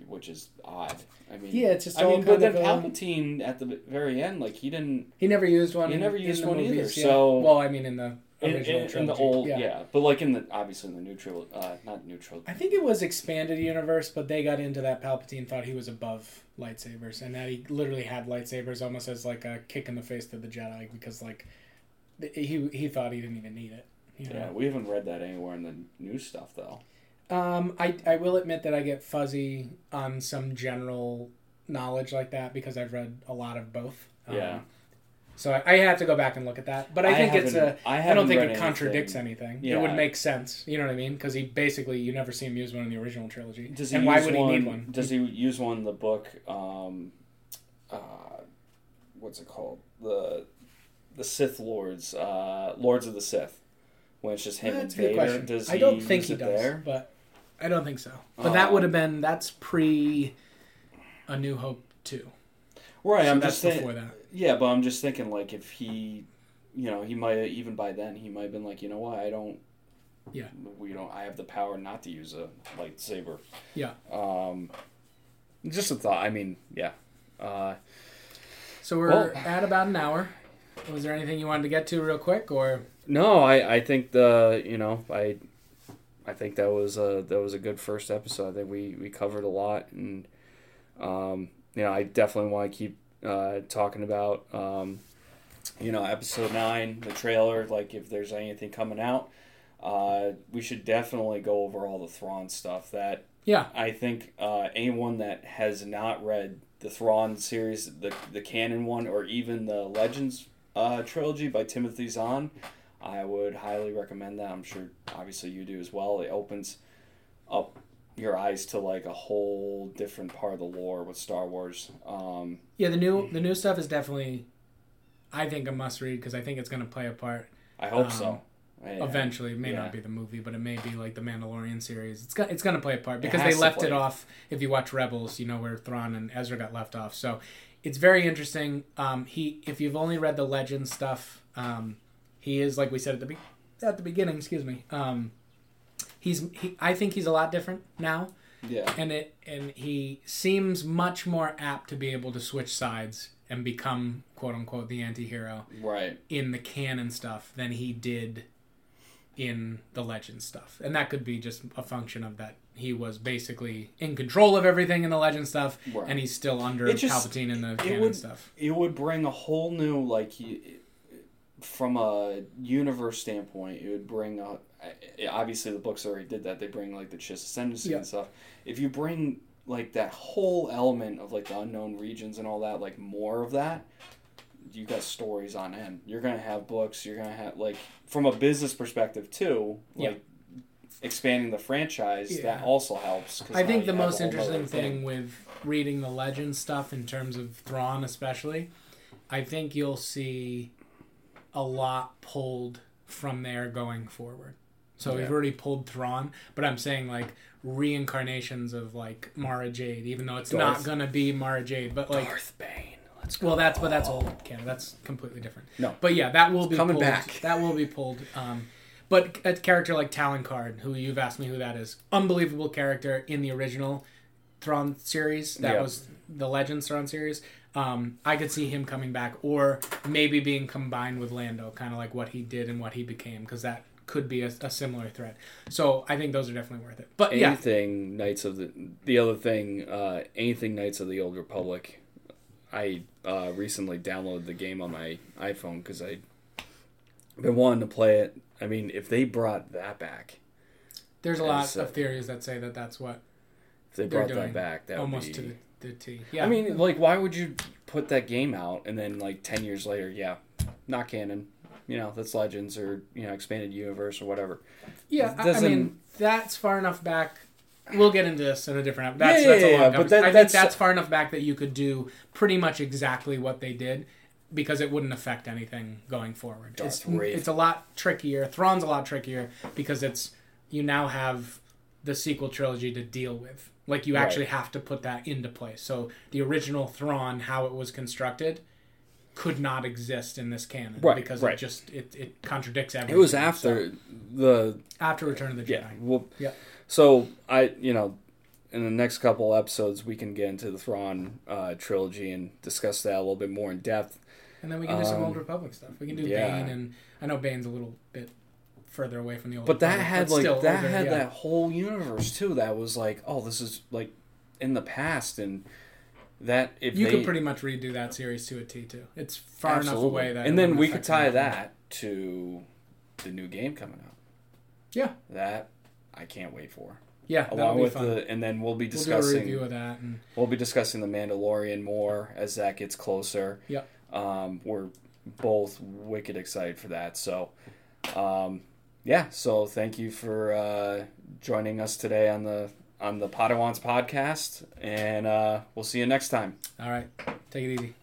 which is odd. I mean, Yeah, it's just I mean, but then um, Palpatine at the very end, like he didn't He never used one. He never used one either, movies, yeah. so- well, I mean, in the in, in, in the old, yeah. yeah. But like in the obviously in the new trilogy, uh, not neutral. I think it was expanded universe, but they got into that. Palpatine thought he was above lightsabers, and that he literally had lightsabers almost as like a kick in the face to the Jedi because like he he thought he didn't even need it. You Yeah, we haven't read that anywhere in the new stuff though. Um, I I will admit that I get fuzzy on some general knowledge like that because I've read a lot of both. Um, Yeah. So I, I have to go back and look at that, but I, think it's a. I, I don't think it contradicts anything. anything. Yeah. It would make sense. You know what I mean? Because he basically you never see him use one in the original trilogy. Does he and why use would one, he need one? Does he use one in the book? Um, uh, what's it called? The the Sith Lords, uh, Lords of the Sith. When it's just him That's and Vader. Does I don't think use he does, there? but I don't think so. But that Um, would have been that's pre A New Hope two. Right, I'm just saying. before that. Yeah, but I'm just thinking like if he, you know, he might even by then he might have been like, you know what, I don't. Yeah. We don't. I have the power not to use a lightsaber. Yeah. Um, just a thought. I mean, yeah. Uh, So we're Well- at about an hour. Was there anything you wanted to get to real quick, or no, I I think the you know I. I think that was a that was a good first episode. I think we, we covered a lot, and um, you know I definitely want to keep uh, talking about um, you know episode nine, the trailer. Like if there's anything coming out, uh, we should definitely go over all the Thrawn stuff. That yeah, I think uh, anyone that has not read the Thrawn series, the the canon one, or even the Legends uh, trilogy by Timothy Zahn, I would highly recommend that. I'm sure, obviously, you do as well. It opens up your eyes to like a whole different part of the lore with Star Wars. Um, yeah, the new the new stuff is definitely, I think a must read because I think it's going to play a part I hope Um, so. Yeah. eventually. It may Yeah. not be the movie, but it may be like the Mandalorian series. It's got, it's going to play a part because they left it off. If you watch Rebels, you know where Thrawn and Ezra got left off. So it's very interesting. Um, he, if you've only read the Legend stuff, um, he is like we said at the be- at the beginning. Excuse me. Um, he's he, I think he's a lot different now, Yeah. and it and he seems much more apt to be able to switch sides and become quote unquote the anti-hero Right. in the canon stuff than he did in the legend stuff. And that could be just a function of that he was basically in control of everything in the legend stuff Right. and he's still under just- Palpatine in the canon would- stuff. it would bring a whole new like from a universe standpoint it would bring a I- obviously the books already did that they bring like the chiss ascendancy Yeah. and stuff if you bring like that whole element of like the unknown regions and all that like more of that you got stories on end you're gonna have books you're gonna have like from a business perspective too Yeah. like expanding the franchise Yeah. that also helps I think the most interesting thing with reading the legend stuff in terms of Thrawn especially, I think you'll see a lot pulled from there going forward. So we've already pulled Thrawn, but I'm saying like reincarnations of like Mara Jade, even though it's not gonna be Mara Jade, but like Darth Bane let's go well, that's but that's old canon. That's completely different. No. but yeah, that will be coming pulled, back. (laughs) That will be pulled. Um, but a character like Talon Karrde, who you've asked me who that is, unbelievable character in the original Thrawn series. That Yeah. was the Legends Thrawn series. Um, I could see him coming back, or maybe being combined with Lando, kind of like what he did and what he became, because that could be a, a similar threat. So I think those are definitely worth it. But yeah, anything Knights of the the other thing, uh, anything Knights of the Old Republic. I uh, recently downloaded the game on my iPhone because I've been wanting to play it. I mean, if they brought that back, there's a lot of theories that say that that's what if they brought that back, that almost would to the, the T. Yeah, I mean, like, why would you put that game out and then like ten years later, yeah, not canon. You know, that's Legends or you know, expanded universe or whatever. Yeah, I- I mean that's far enough back. We'll get into this in a different. That's, Yeah, that's yeah, a yeah, but that- I think that's- that's far enough back that you could do pretty much exactly what they did, because it wouldn't affect anything going forward. Darth it's it's a lot trickier. Thrawn's a lot trickier because it's you now have the sequel trilogy to deal with. Like you actually have to put that into place. So the original Thrawn, how it was constructed, could not exist in this canon Right, because right. it just it, it contradicts everything. It was So, after the after Return of the Jedi. yeah. Well, Yeah. So I, you know, in the next couple episodes, we can get into the Thrawn uh, trilogy and discuss that a little bit more in depth. And then we can do some Um, Old Republic stuff. We can do yeah. Bane, and I know Bane's a little bit further away from the Old But that Republic, had but like that older, had yeah. that whole universe too. That was like, oh, this is like in the past, and that if You they, could pretty much redo that series to a T too. It's far enough away that, and then we could tie anything. that to the new game coming out. Yeah. that I can't wait for. Yeah, Along be with fun. the, and then we'll be we'll discussing. review of that, and We'll be discussing the Mandalorian more as that gets closer. Yeah, Um, we're both wicked excited for that. So, um, yeah. So thank you for uh, joining us today on the on the Podawans podcast, and uh, we'll see you next time. all right, take it easy.